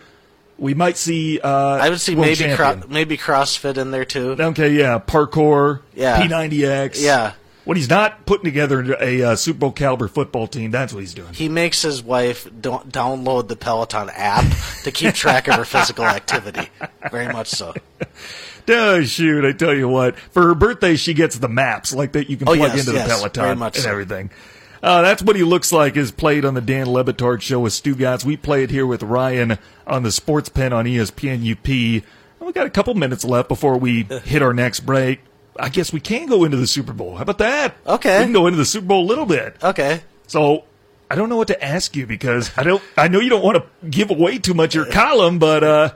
We might see. Uh,
I would see maybe cro- maybe CrossFit in there too.
okay, yeah, parkour,
Yeah.
P90X,
Yeah.
When he's not putting together a uh, Super Bowl caliber football team, that's what he's doing.
He makes his wife do- download the Peloton app to keep track of her physical activity. Very much so.
Oh shoot! I tell you what, for her birthday, she gets the maps like that you can
Oh,
plug
yes,
into
yes,
the Peloton and
so.
everything. Uh, that's what he looks like. Is played on the Dan Le Batard show with Stugotz. We play it here with Ryan on the Sports Pen on ESPN UP. We got a couple minutes left before we hit our next break. I guess we can go into the Super Bowl. How about that?
Okay.
we can go into the Super Bowl a little bit.
Okay.
So I don't know what to ask you because I don't. I know you don't want to give away too much your column, but uh,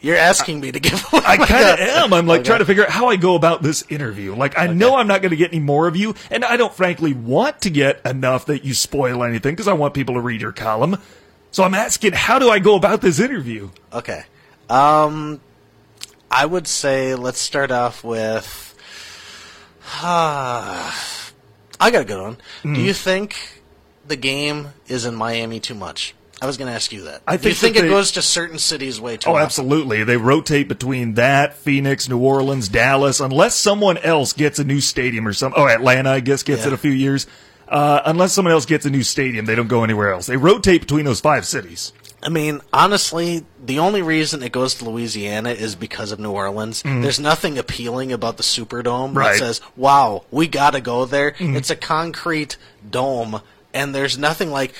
You're asking me to give away.
I kind of am. I'm like
Okay.
trying to figure out how I go about this interview. Like I know I'm not going to get any more of you, and I don't frankly want to get enough that you spoil anything because I want people to read your column. So I'm asking, how do I go about this interview?
Okay. Um, I would say let's start off with. I got a good one.
Hmm.
Do you think the game is in Miami too much? I was going to ask you that.
I
Do you
think
think it
they-
goes to certain cities way too
Oh,
often?
absolutely. They rotate between that, Phoenix, New Orleans, Dallas, unless someone else gets a new stadium or something. Oh, Atlanta, I guess, gets
Yeah.
it a few years. Uh, unless someone else gets a new stadium, they don't go anywhere else. They rotate between those five cities.
I mean, honestly, the only reason it goes to Louisiana is because of New Orleans. There's nothing appealing about the Superdome
Mm. Right. Mm.
that says, "Wow, we got to go there." It's a concrete dome, and there's nothing like.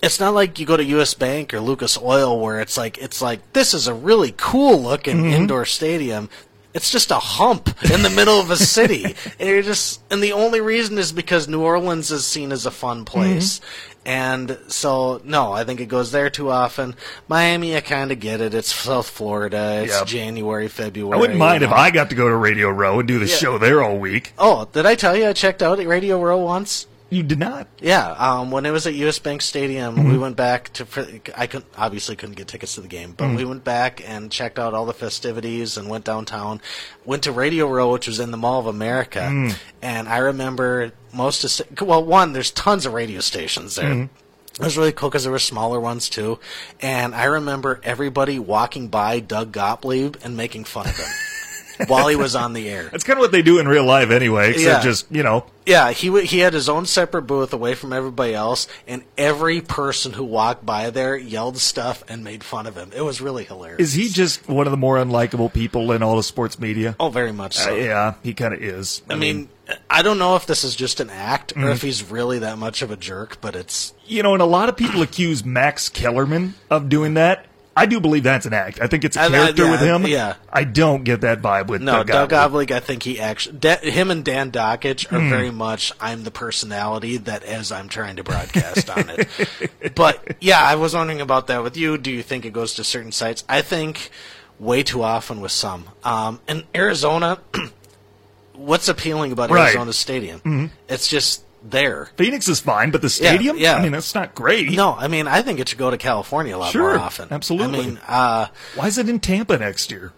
It's not like you go to U.S. Bank or Lucas Oil where it's like it's like this is a really cool looking
Mm-hmm.
indoor stadium. It's just a hump in the middle of a city, and you're just. And the only reason is because New Orleans is seen as a fun place, and so no, I think it goes there too often. Miami, I kind of get it. It's South Florida. It's
Yep.
January, February.
I wouldn't mind
you
if
know.
I got to go to Radio Row and do the show there all week.
Oh, did I tell you I checked out at Radio Row once?
You did not.
Yeah, um, when it was at US Bank Stadium,
Mm-hmm.
we went back to. I could obviously couldn't get tickets to the game, but
Mm.
we went back and checked out all the festivities and went downtown. Went to Radio Row, which was in the Mall of America,
Mm.
and I remember most of. Well, one, there's tons of radio stations there.
Mm-hmm.
It was really cool because there were smaller ones too, and I remember everybody walking by Doug Gottlieb and making fun of him while he was on the air.
That's kind of what they do in real life anyway, except
Yeah.
just, you know,
Yeah, he w- he had his own separate booth away from everybody else, and every person who walked by there yelled stuff and made fun of him. It was really hilarious.
is he just one of the more unlikable people in all of sports media?
Oh, very much
Uh,
so.
yeah, he kind of is.
I mean, I don't know if this is just an act
Mm-hmm.
or if he's really that much of a jerk, but it's
you know, and a lot of people accuse Max Kellerman of doing that. I do believe that's an act. I think it's a character
yeah,
with him.
yeah.
I don't get that vibe with
no
Doug
Doug. I think he actually da- him and Dan Dakich are
Hmm.
very much I'm the personality that as I'm trying to broadcast on it. But yeah, I was wondering about that with you. Do you think it goes to certain sites? I think way too often with some. Um, in Arizona, what's appealing about
Right.
Arizona Stadium? It's just there.
Phoenix is fine, but the stadium?
yeah.
I mean, that's not great.
No, I mean I think it should go to California a lot
Sure,
more often.
absolutely.
I mean, uh,
Why is it in Tampa next year?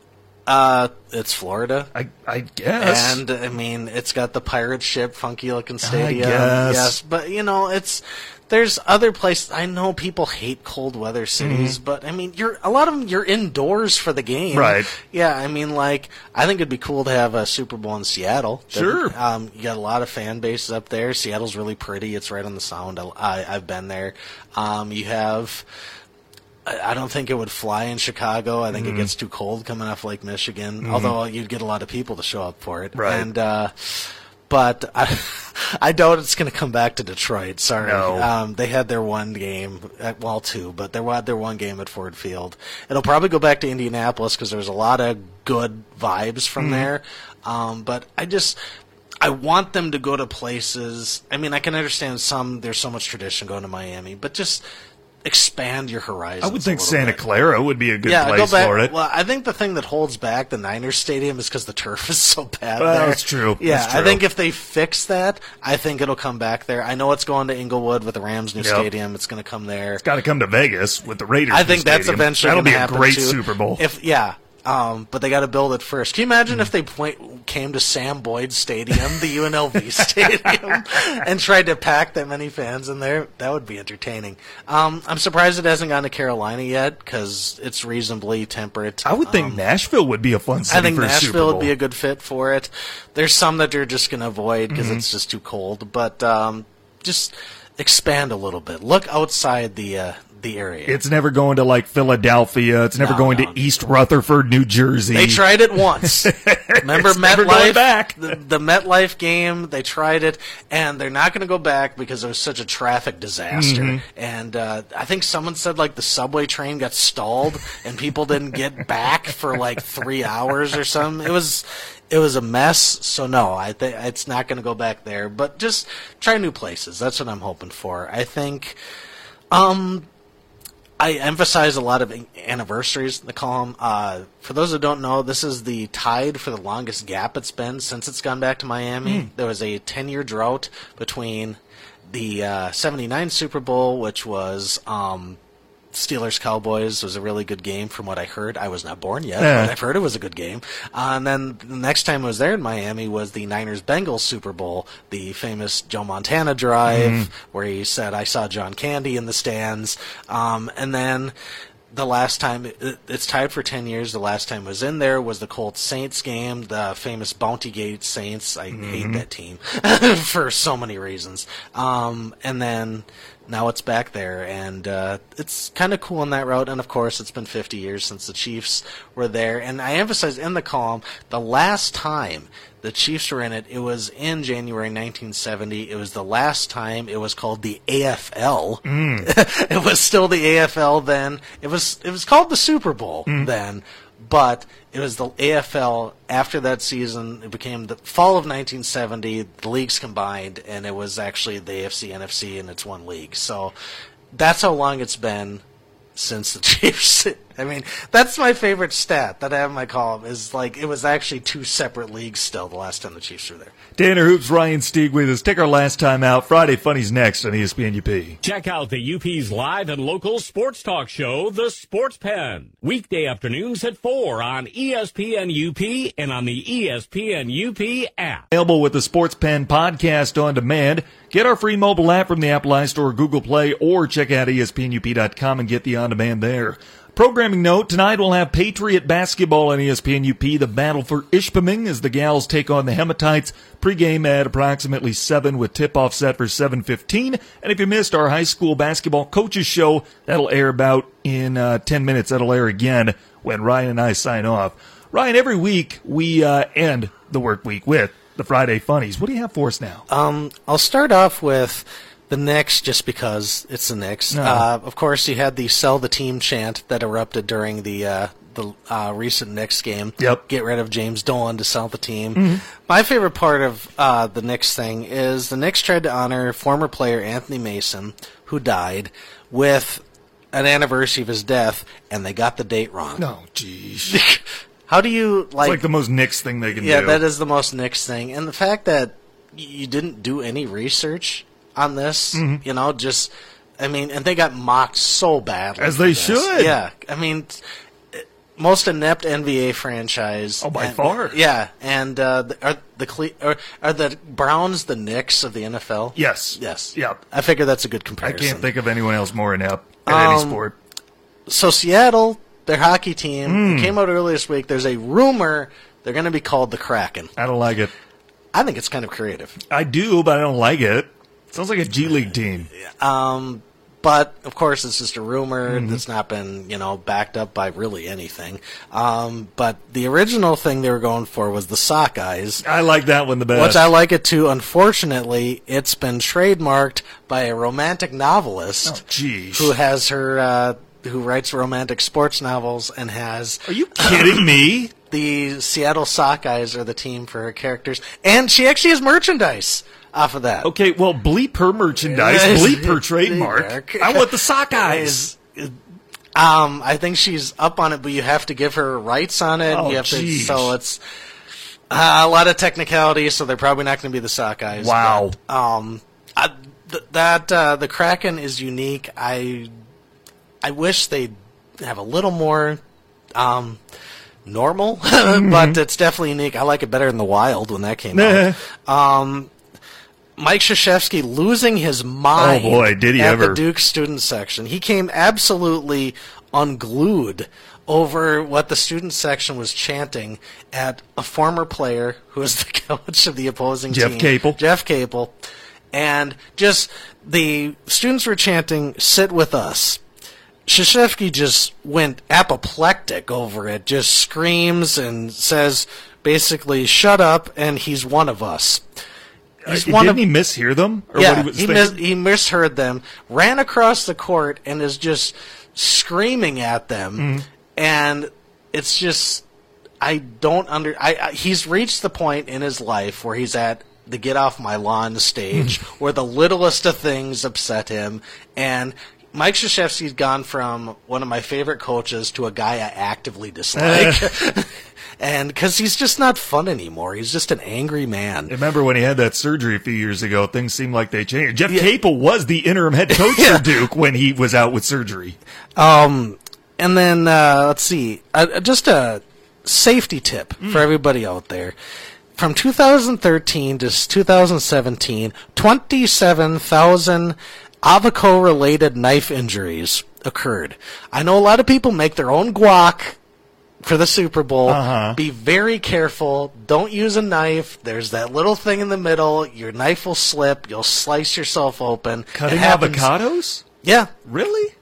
uh, it's Florida.
I, I guess.
And I mean, it's got the pirate ship, funky looking stadium.
guess.
Yes, but you know, it's there's other places. I know people hate cold weather cities, but I mean, you're a lot of them. You're indoors for the game,
Mm-hmm. Right.
Yeah, I mean, like I think it'd be cool to have a Super Bowl in Seattle.
Sure.
Um, you got a lot of fan bases up there. Seattle's really pretty. It's right on the Sound. I, I've been there. Um, you have. I don't think it would fly in Chicago. I think
Mm-hmm.
it gets too cold coming off Lake Michigan. Although you'd get a lot of people to show up for it.
Right.
And uh, but I, I doubt it's going to come back to Detroit. Sorry.
No.
Um, they had their one game, at, well, two, but they had their one game at Ford Field. It'll probably go back to Indianapolis because there's a lot of good vibes from
Mm-hmm.
there. Um, but I just. I want them to go to places. I mean, I can understand some. There's so much tradition going to Miami, but just expand your horizon.
I would think Santa
bit.
Clara would be a good
Yeah,
place
back.
for it.
Well, I think the thing that holds back the Niners Stadium is because the turf is so bad.
Well,
there.
that's true.
Yeah,
That's
I think if they fix that, I think it'll come back there. I know it's going to Inglewood with the Rams' new
Yep.
stadium. It's going to come there.
It's Got to come to Vegas with the Raiders.
I think that's
stadium.
eventually
That'll be a great
too.
Super Bowl.
If yeah, um, but they got to build it first. Can you imagine if they point, came to Sam Boyd Stadium, the UNLV stadium, and tried to pack that many fans in there? That would be entertaining. Um, I'm surprised it hasn't gone to Carolina yet because it's reasonably temperate.
I would think Nashville would be a fun city
I think
for a Super
Nashville would be a good fit for it. There's some that you're just going to avoid because
Mm-hmm.
it's just too cold, but um, just expand a little bit. Look outside the uh, the area.
It's never going to like Philadelphia. It's never
No,
going
no.
to East Rutherford, New Jersey.
They tried it once. Remember
It's never going
MetLife?
back.
The, the MetLife game, they tried it, and they're not going to go back because it was such a traffic disaster.
Mm-hmm.
And uh, I think someone said like the subway train got stalled, and people didn't get back for like three hours or something. It was. It was a mess, so no, I think it's not going to go back there. But just try new places. That's what I'm hoping for. I think, um, I emphasize a lot of anniversaries in the column. Uh, for those who don't know, this is the tide for the longest gap it's been since it's gone back to Miami. There was a 10 year drought between the uh, 79 Super Bowl, which was um, Steelers Cowboys was a really good game from what I heard. I was not born yet,
Yeah.
but I've heard it was a good game. Uh, and then the next time I was there in Miami was the Niners Bengals Super Bowl, the famous Joe Montana drive where he said, I saw John Candy in the stands. Um, and then the last time it, it's tied for 10 years. The last time was in there was the Colts Saints game the famous Bounty Gate Saints. I hate that team for so many reasons. Um, and then now it's back there and uh, it's kind of cool in that route. And of course it's been 50 years since the Chiefs were there. And I emphasize in the column the last time the Chiefs were in it. It was in January 1970. It was the last time it was called the AFL. Mm. it was still the AFL then. It was it was called the Super Bowl mm. then, but it was the AFL after that season. It became the fall of 1970. The leagues combined, and it was actually the AFC, NFC, and it's one league. So that's how long it's been since the Chiefs I mean, that's my favorite stat that I have in my column is like it was actually two separate leagues still the last time the Chiefs were there.
Tanner Hoops, Ryan Stieg with us. Take our last time out. Friday Funnies next on ESPN UP.
Check out the UP's live and local sports talk show, The Sports Pen. Weekday afternoons at 4 on ESPN UP and on the ESPN UP app.
Available with the Sports Pen podcast on demand. Get our free mobile app from the Apple I Store, Google Play, or check out espnup.com and get the on demand there. Programming note, tonight we'll have Patriot basketball on ESPN UP. The battle for Ishpeming as the Gals take on the Hematites. Pregame at approximately 7 with tip-off set for 7.15. And if you missed our high school basketball coaches show, that'll air about in uh, 10 minutes. That'll air again when Ryan and I sign off. Ryan, every week we uh, end the work week with the Friday Funnies. What do you have for us now?
Um, I'll start off with the Knicks just because it's the Knicks.
No.
Uh, of course, you had the "Sell the Team" chant that erupted during the uh, the uh, recent Knicks game.
Yep.
Get rid of James Dolan to sell the team. My favorite part of uh, the Knicks thing is the Knicks tried to honor former player Anthony Mason, who died, with an anniversary of his death, and they got the date wrong.
No, jeez.
How do you
It's like the most Knicks thing they can
yeah,
do.
Yeah, that is the most Knicks thing, and the fact that you didn't do any research on this,
Mm-hmm.
you know, just I mean, and they got mocked so badly,
As they
this.
should.
Yeah, I mean, most inept NBA franchise.
Oh, by
and-
far.
Yeah, and uh, the- are the Cle- are, are the Browns the Knicks of the NFL?
Yes.
Yes.
Yep.
I figure that's a good comparison.
I can't think of anyone else more inept at any
Um,
sport.
so Seattle, their hockey team
Hmm.
came out earlier this week. There's a rumor they're going to be called the Kraken.
I don't like it.
I think it's kind of creative.
I do, but I don't like it. Sounds like a G League team.
Um, but of course, it's just a rumor
Mm-hmm.
that's not been, you know, backed up by really anything. Um, but the original thing they were going for was the Sockeyes,
I like that one the best.
which I like it too. Unfortunately, it's been trademarked by a romantic novelist
Oh,
who has her, uh, who writes romantic sports novels and has
Are you kidding me?
the Seattle Sockeyes are the team for her characters, and she actually has merchandise off of that.
Okay, well, bleep her merchandise, bleep her trademark. I want the sock eyes.
Um, I think she's up on it, but you have to give her rights on it.
Oh,
you have to,
geez.
so it's uh, a lot of technicality. So they're probably not going to be the Sockeyes.
Wow.
but, um, I, th- that uh, the Kraken is unique. I I wish they'd have a little more um, normal,
Mm-hmm.
but it's definitely unique. I like it better than the Wild when that came out. Um, Mike Krzyzewski losing his mind.
Oh, boy, did he
at
ever.
the Duke student section. He came absolutely unglued over what the student section was chanting at a former player who was the coach of the opposing
Jeff
team,
Capel.
Jeff Capel, and just the students were chanting "Sit with us." Krzyzewski just went apoplectic over it, just screams and says basically, "Shut up!" and he's one of us. He's
Uh,
one
Didn't
of
he mishear them? Or
yeah,
what he
he, mis- he misheard them, ran across the court, and is just screaming at them.
Mm-hmm.
And it's just, I don't under. I, I he's reached the point in his life where he's at the get off my lawn stage, where the littlest of things upset him, and. Mike Krzyzewski's gone from one of my favorite coaches to a guy I actively dislike. and because he's just not fun anymore. He's just an angry man.
Remember when he had that surgery a few years ago? Things seemed like they changed. Jeff Capel was the interim head coach
Yeah.
for Duke when he was out with surgery.
Um, and then uh, let's see, uh, just a safety tip
Hmm.
for everybody out there. From 2013 to 2017, 27,000 Avoco-related knife injuries occurred. I know a lot of people make their own guac for the Super Bowl.
Uh-huh.
Be very careful. Don't use a knife. There's that little thing in the middle. Your knife will slip. You'll slice yourself open.
Cutting avocados?
Yeah,
Really?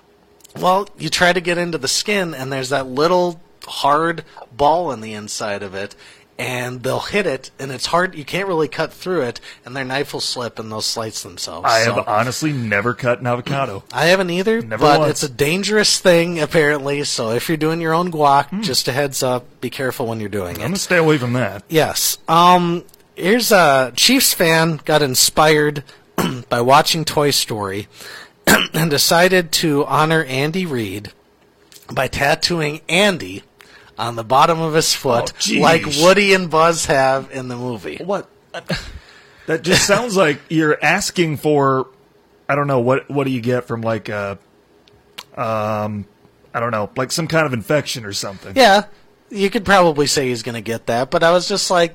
well, you try to get into the skin, and there's that little hard ball in the inside of it, and they'll hit it, and it's hard. You can't really cut through it, and their knife will slip, and they'll slice themselves.
I
So-
have honestly never cut an avocado.
I haven't either,
Never
but
once.
it's a dangerous thing apparently. So if you're doing your own guac,
Hmm.
just a heads up, be careful when you're doing it.
I'm gonna stay away from that.
Yes. Um. Here's a Chiefs fan got inspired by watching Toy Story and decided to honor Andy Reid by tattooing Andy on the bottom of his foot,
Oh,
like Woody and Buzz have in the movie.
What? That just sounds like you're asking for. I don't know what. What do you get from like a, um, I don't know, like some kind of infection or something.
Yeah, you could probably say he's going to get that, but I was just like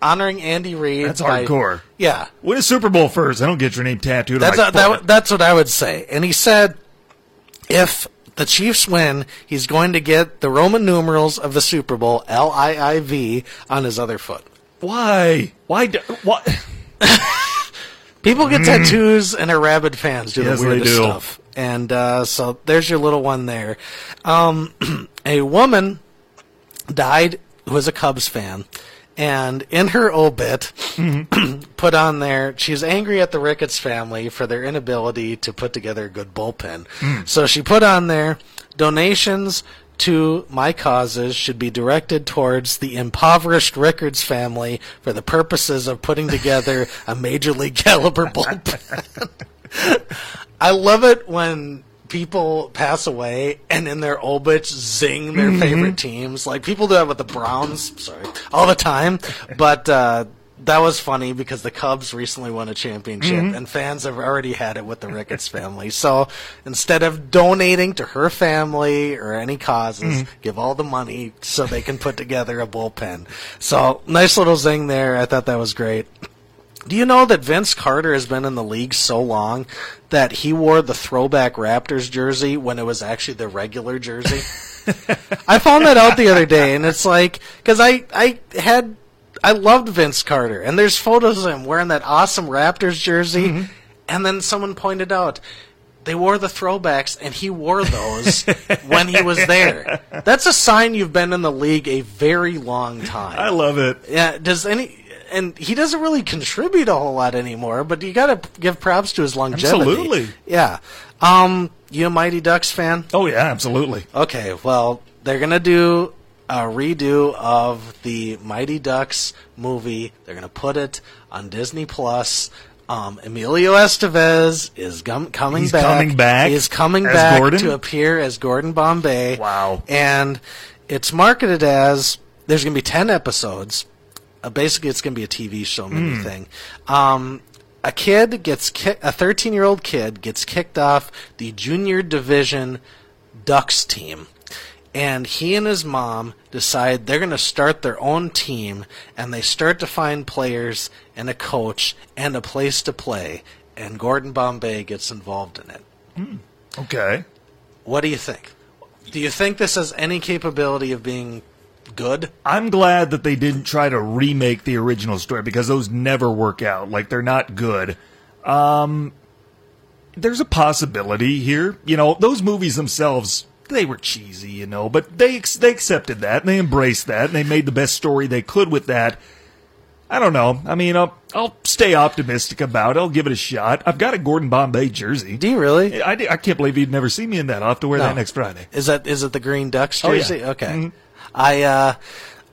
honoring Andy Reid.
That's
by-
hardcore.
Yeah,
Win a Super Bowl first. I don't get your name tattooed.
that's
on my
a, that, that's what I would say. And he said if the Chiefs win, he's going to get the Roman numerals of the Super Bowl L I I V on his other foot.
Why? Why? Do, why?
People get tattoos and are rabid fans do
Mm. Yes,
the weirdest
do.
stuff. And uh, so there's your little one there. Um, a woman died who was a Cubs fan. And in her obit,
Mm-hmm.
put on there, she's angry at the Ricketts family for their inability to put together a good bullpen.
Mm.
So she put on there, donations to my causes should be directed towards the impoverished Ricketts family for the purposes of putting together a major league caliber bullpen. I love it when people pass away and in their obits zing their mm-hmm. favorite teams. Like people do that with the Browns, sorry, all the time. But uh, that was funny because the Cubs recently won a championship mm-hmm. and fans have already had it with the Ricketts family. So instead of donating to her family or any causes, mm-hmm. give all the money so they can put together a bullpen. So nice little zing there. I thought that was great. Do you know that Vince Carter has been in the league so long that he wore the throwback Raptors jersey when it was actually the regular jersey? I found that out the other day, and it's like because I I had I loved Vince Carter, and there's photos of him wearing that awesome Raptors jersey, mm-hmm. and then someone pointed out. They wore the throwbacks, and he wore those when he was there. That's a sign you've been in the league a very long time.
I love it.
Yeah, does any and he doesn't really contribute a whole lot anymore, but you got to give props to his longevity.
Absolutely.
Yeah. Um, you a Mighty Ducks fan?
Oh yeah, absolutely.
Okay, well, they're going to do a redo of the Mighty Ducks movie. They're going to put it on Disney Plus. Um, Emilio Estevez is gum- coming
He's
back.
coming back
He is coming back
Gordon?
to appear as Gordon Bombay.
Wow.
And it's marketed as there's going to be 10 episodes. Uh, basically, it's going to be a TV show mini
Hmm.
thing. Um, a kid gets ki- a 13 year old kid gets kicked off the junior division Ducks team. And he and his mom decide they're going to start their own team, and they start to find players and a coach and a place to play. And Gordon Bombay gets involved in it.
Okay.
What do you think? Do you think this has any capability of being good?
I'm glad that they didn't try to remake the original story because those never work out. Like they're not good. Um, there's a possibility here. You know, those movies themselves they were cheesy, you know, but they they accepted that and they embraced that and they made the best story they could with that. I don't know. I mean, I'll, I'll stay optimistic about it. I'll give it a shot. I've got a Gordon Bombay jersey.
Do you really?
I, I can't believe you'd never see me in that. I'll have to wear
No.
that next Friday.
Is that is it the Green Ducks
Oh, yeah.
jersey? Okay.
Mhm.
I uh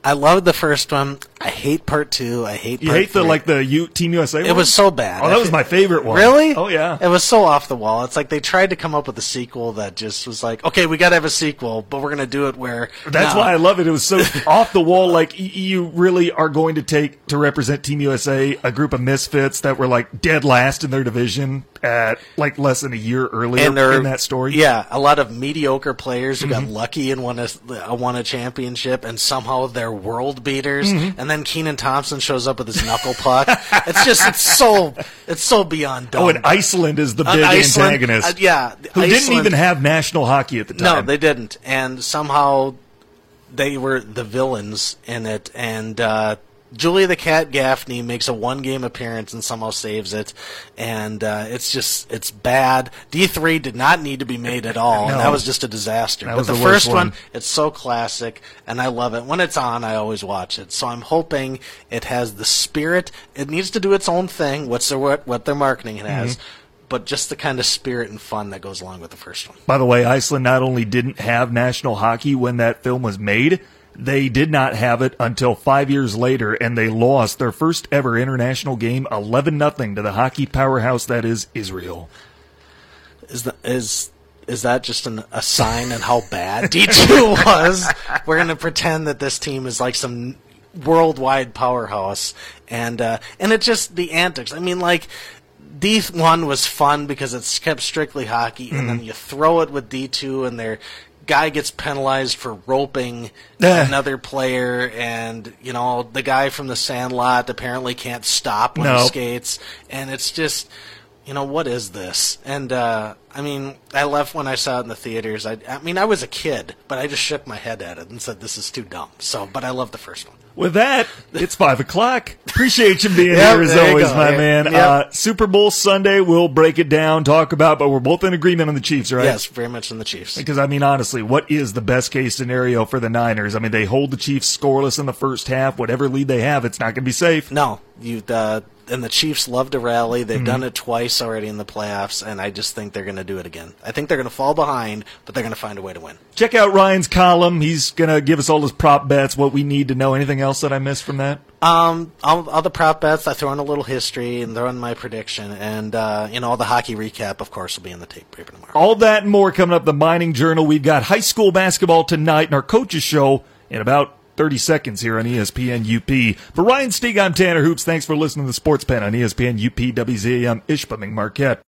I loved the first one. I hate part two. I hate
You
part
hate the
three.
like the U, Team USA.
It
one?
was so bad.
Oh, that was my favorite one.
Really?
Oh yeah.
It was so off the wall. It's like they tried to come up with a sequel that just was like, okay, we got to have a sequel, but we're going to do it where
That's
no.
why I love it. It was so off the wall. Like you really are going to take to represent Team USA a group of misfits that were like dead last in their division at like less than a year earlier
and
in that story. Mm-hmm.
Yeah, a lot of mediocre players who got lucky and won a won a championship, and somehow they're world beaters.
Mm-hmm.
And then Kenan Thompson shows up with his knuckle puck. it's just it's so it's so beyond dumb.
Oh, and Iceland is the
Uh,
big
Iceland-
antagonist.
uh, yeah,
who didn't even have national hockey at the time.
No, they didn't. And somehow they were the villains in it. And uh, Julia the Cat Gaffney makes a one game appearance and somehow saves it. And uh, it's just, it's bad. D3 did not need to be made at all. And that was just a disaster.
That
but
was
the,
the
first one,
one.
it's so classic. And I love it. When it's on, I always watch it. So I'm hoping it has the spirit. It needs to do its own thing. What's their, what, what their marketing has.
Mm-hmm.
But just the kind of spirit and fun that goes along with the first one.
By the way, Iceland not only didn't have national hockey when that film was made, they did not have it until five years later, and they lost their first ever international game, eleven nothing, to the hockey powerhouse that is Israel.
Is the is is that just an, a sign on how bad D2 was? We're going to pretend that this team is like some worldwide powerhouse, and uh, and it just the antics. I mean, like D one was fun because it's kept strictly hockey, and then you throw it with D two, and their guy gets penalized for roping another player, and you know the guy from the Sandlot apparently can't stop when
No.
he skates, and it's just. You know what is this? And uh, I mean, I left when I saw it in the theaters. I, I mean, I was a kid, but I just shook my head at it and said, "This is too dumb." So, but I love the first one.
With that, it's five o'clock. Appreciate you being
Yep,
here as always, my
Yep.
man.
Yep.
Uh, Super Bowl Sunday, we'll break it down, talk about, but we're both in agreement on the Chiefs, right?
Yes, very much on the Chiefs.
Because I mean, honestly, what is the best case scenario for the Niners? I mean, they hold the Chiefs scoreless in the first half. Whatever lead they have, it's not going to be safe.
No, you uh, and the Chiefs love to rally. They've
Mm-hmm.
done it twice already in the playoffs, and I just think they're going to do it again. I think they're going to fall behind, but they're going to find a way to win.
Check out Ryan's column. He's going to give us all his prop bets, what we need to know. Anything else that I missed from that?
Um, all, all the prop bets, I throw in a little history and throw in my prediction, and uh, you know all the hockey recap, of course, will be in the tape paper tomorrow.
All that and more coming up. The Mining Journal. We've got high school basketball tonight, and our coaches show in about 30 seconds here on ESPN UP. For Ryan Stieg, I'm Tanner Hoops. Thanks for listening to the Sports Pen on ESPN UP WZAM Ishpeming Marquette.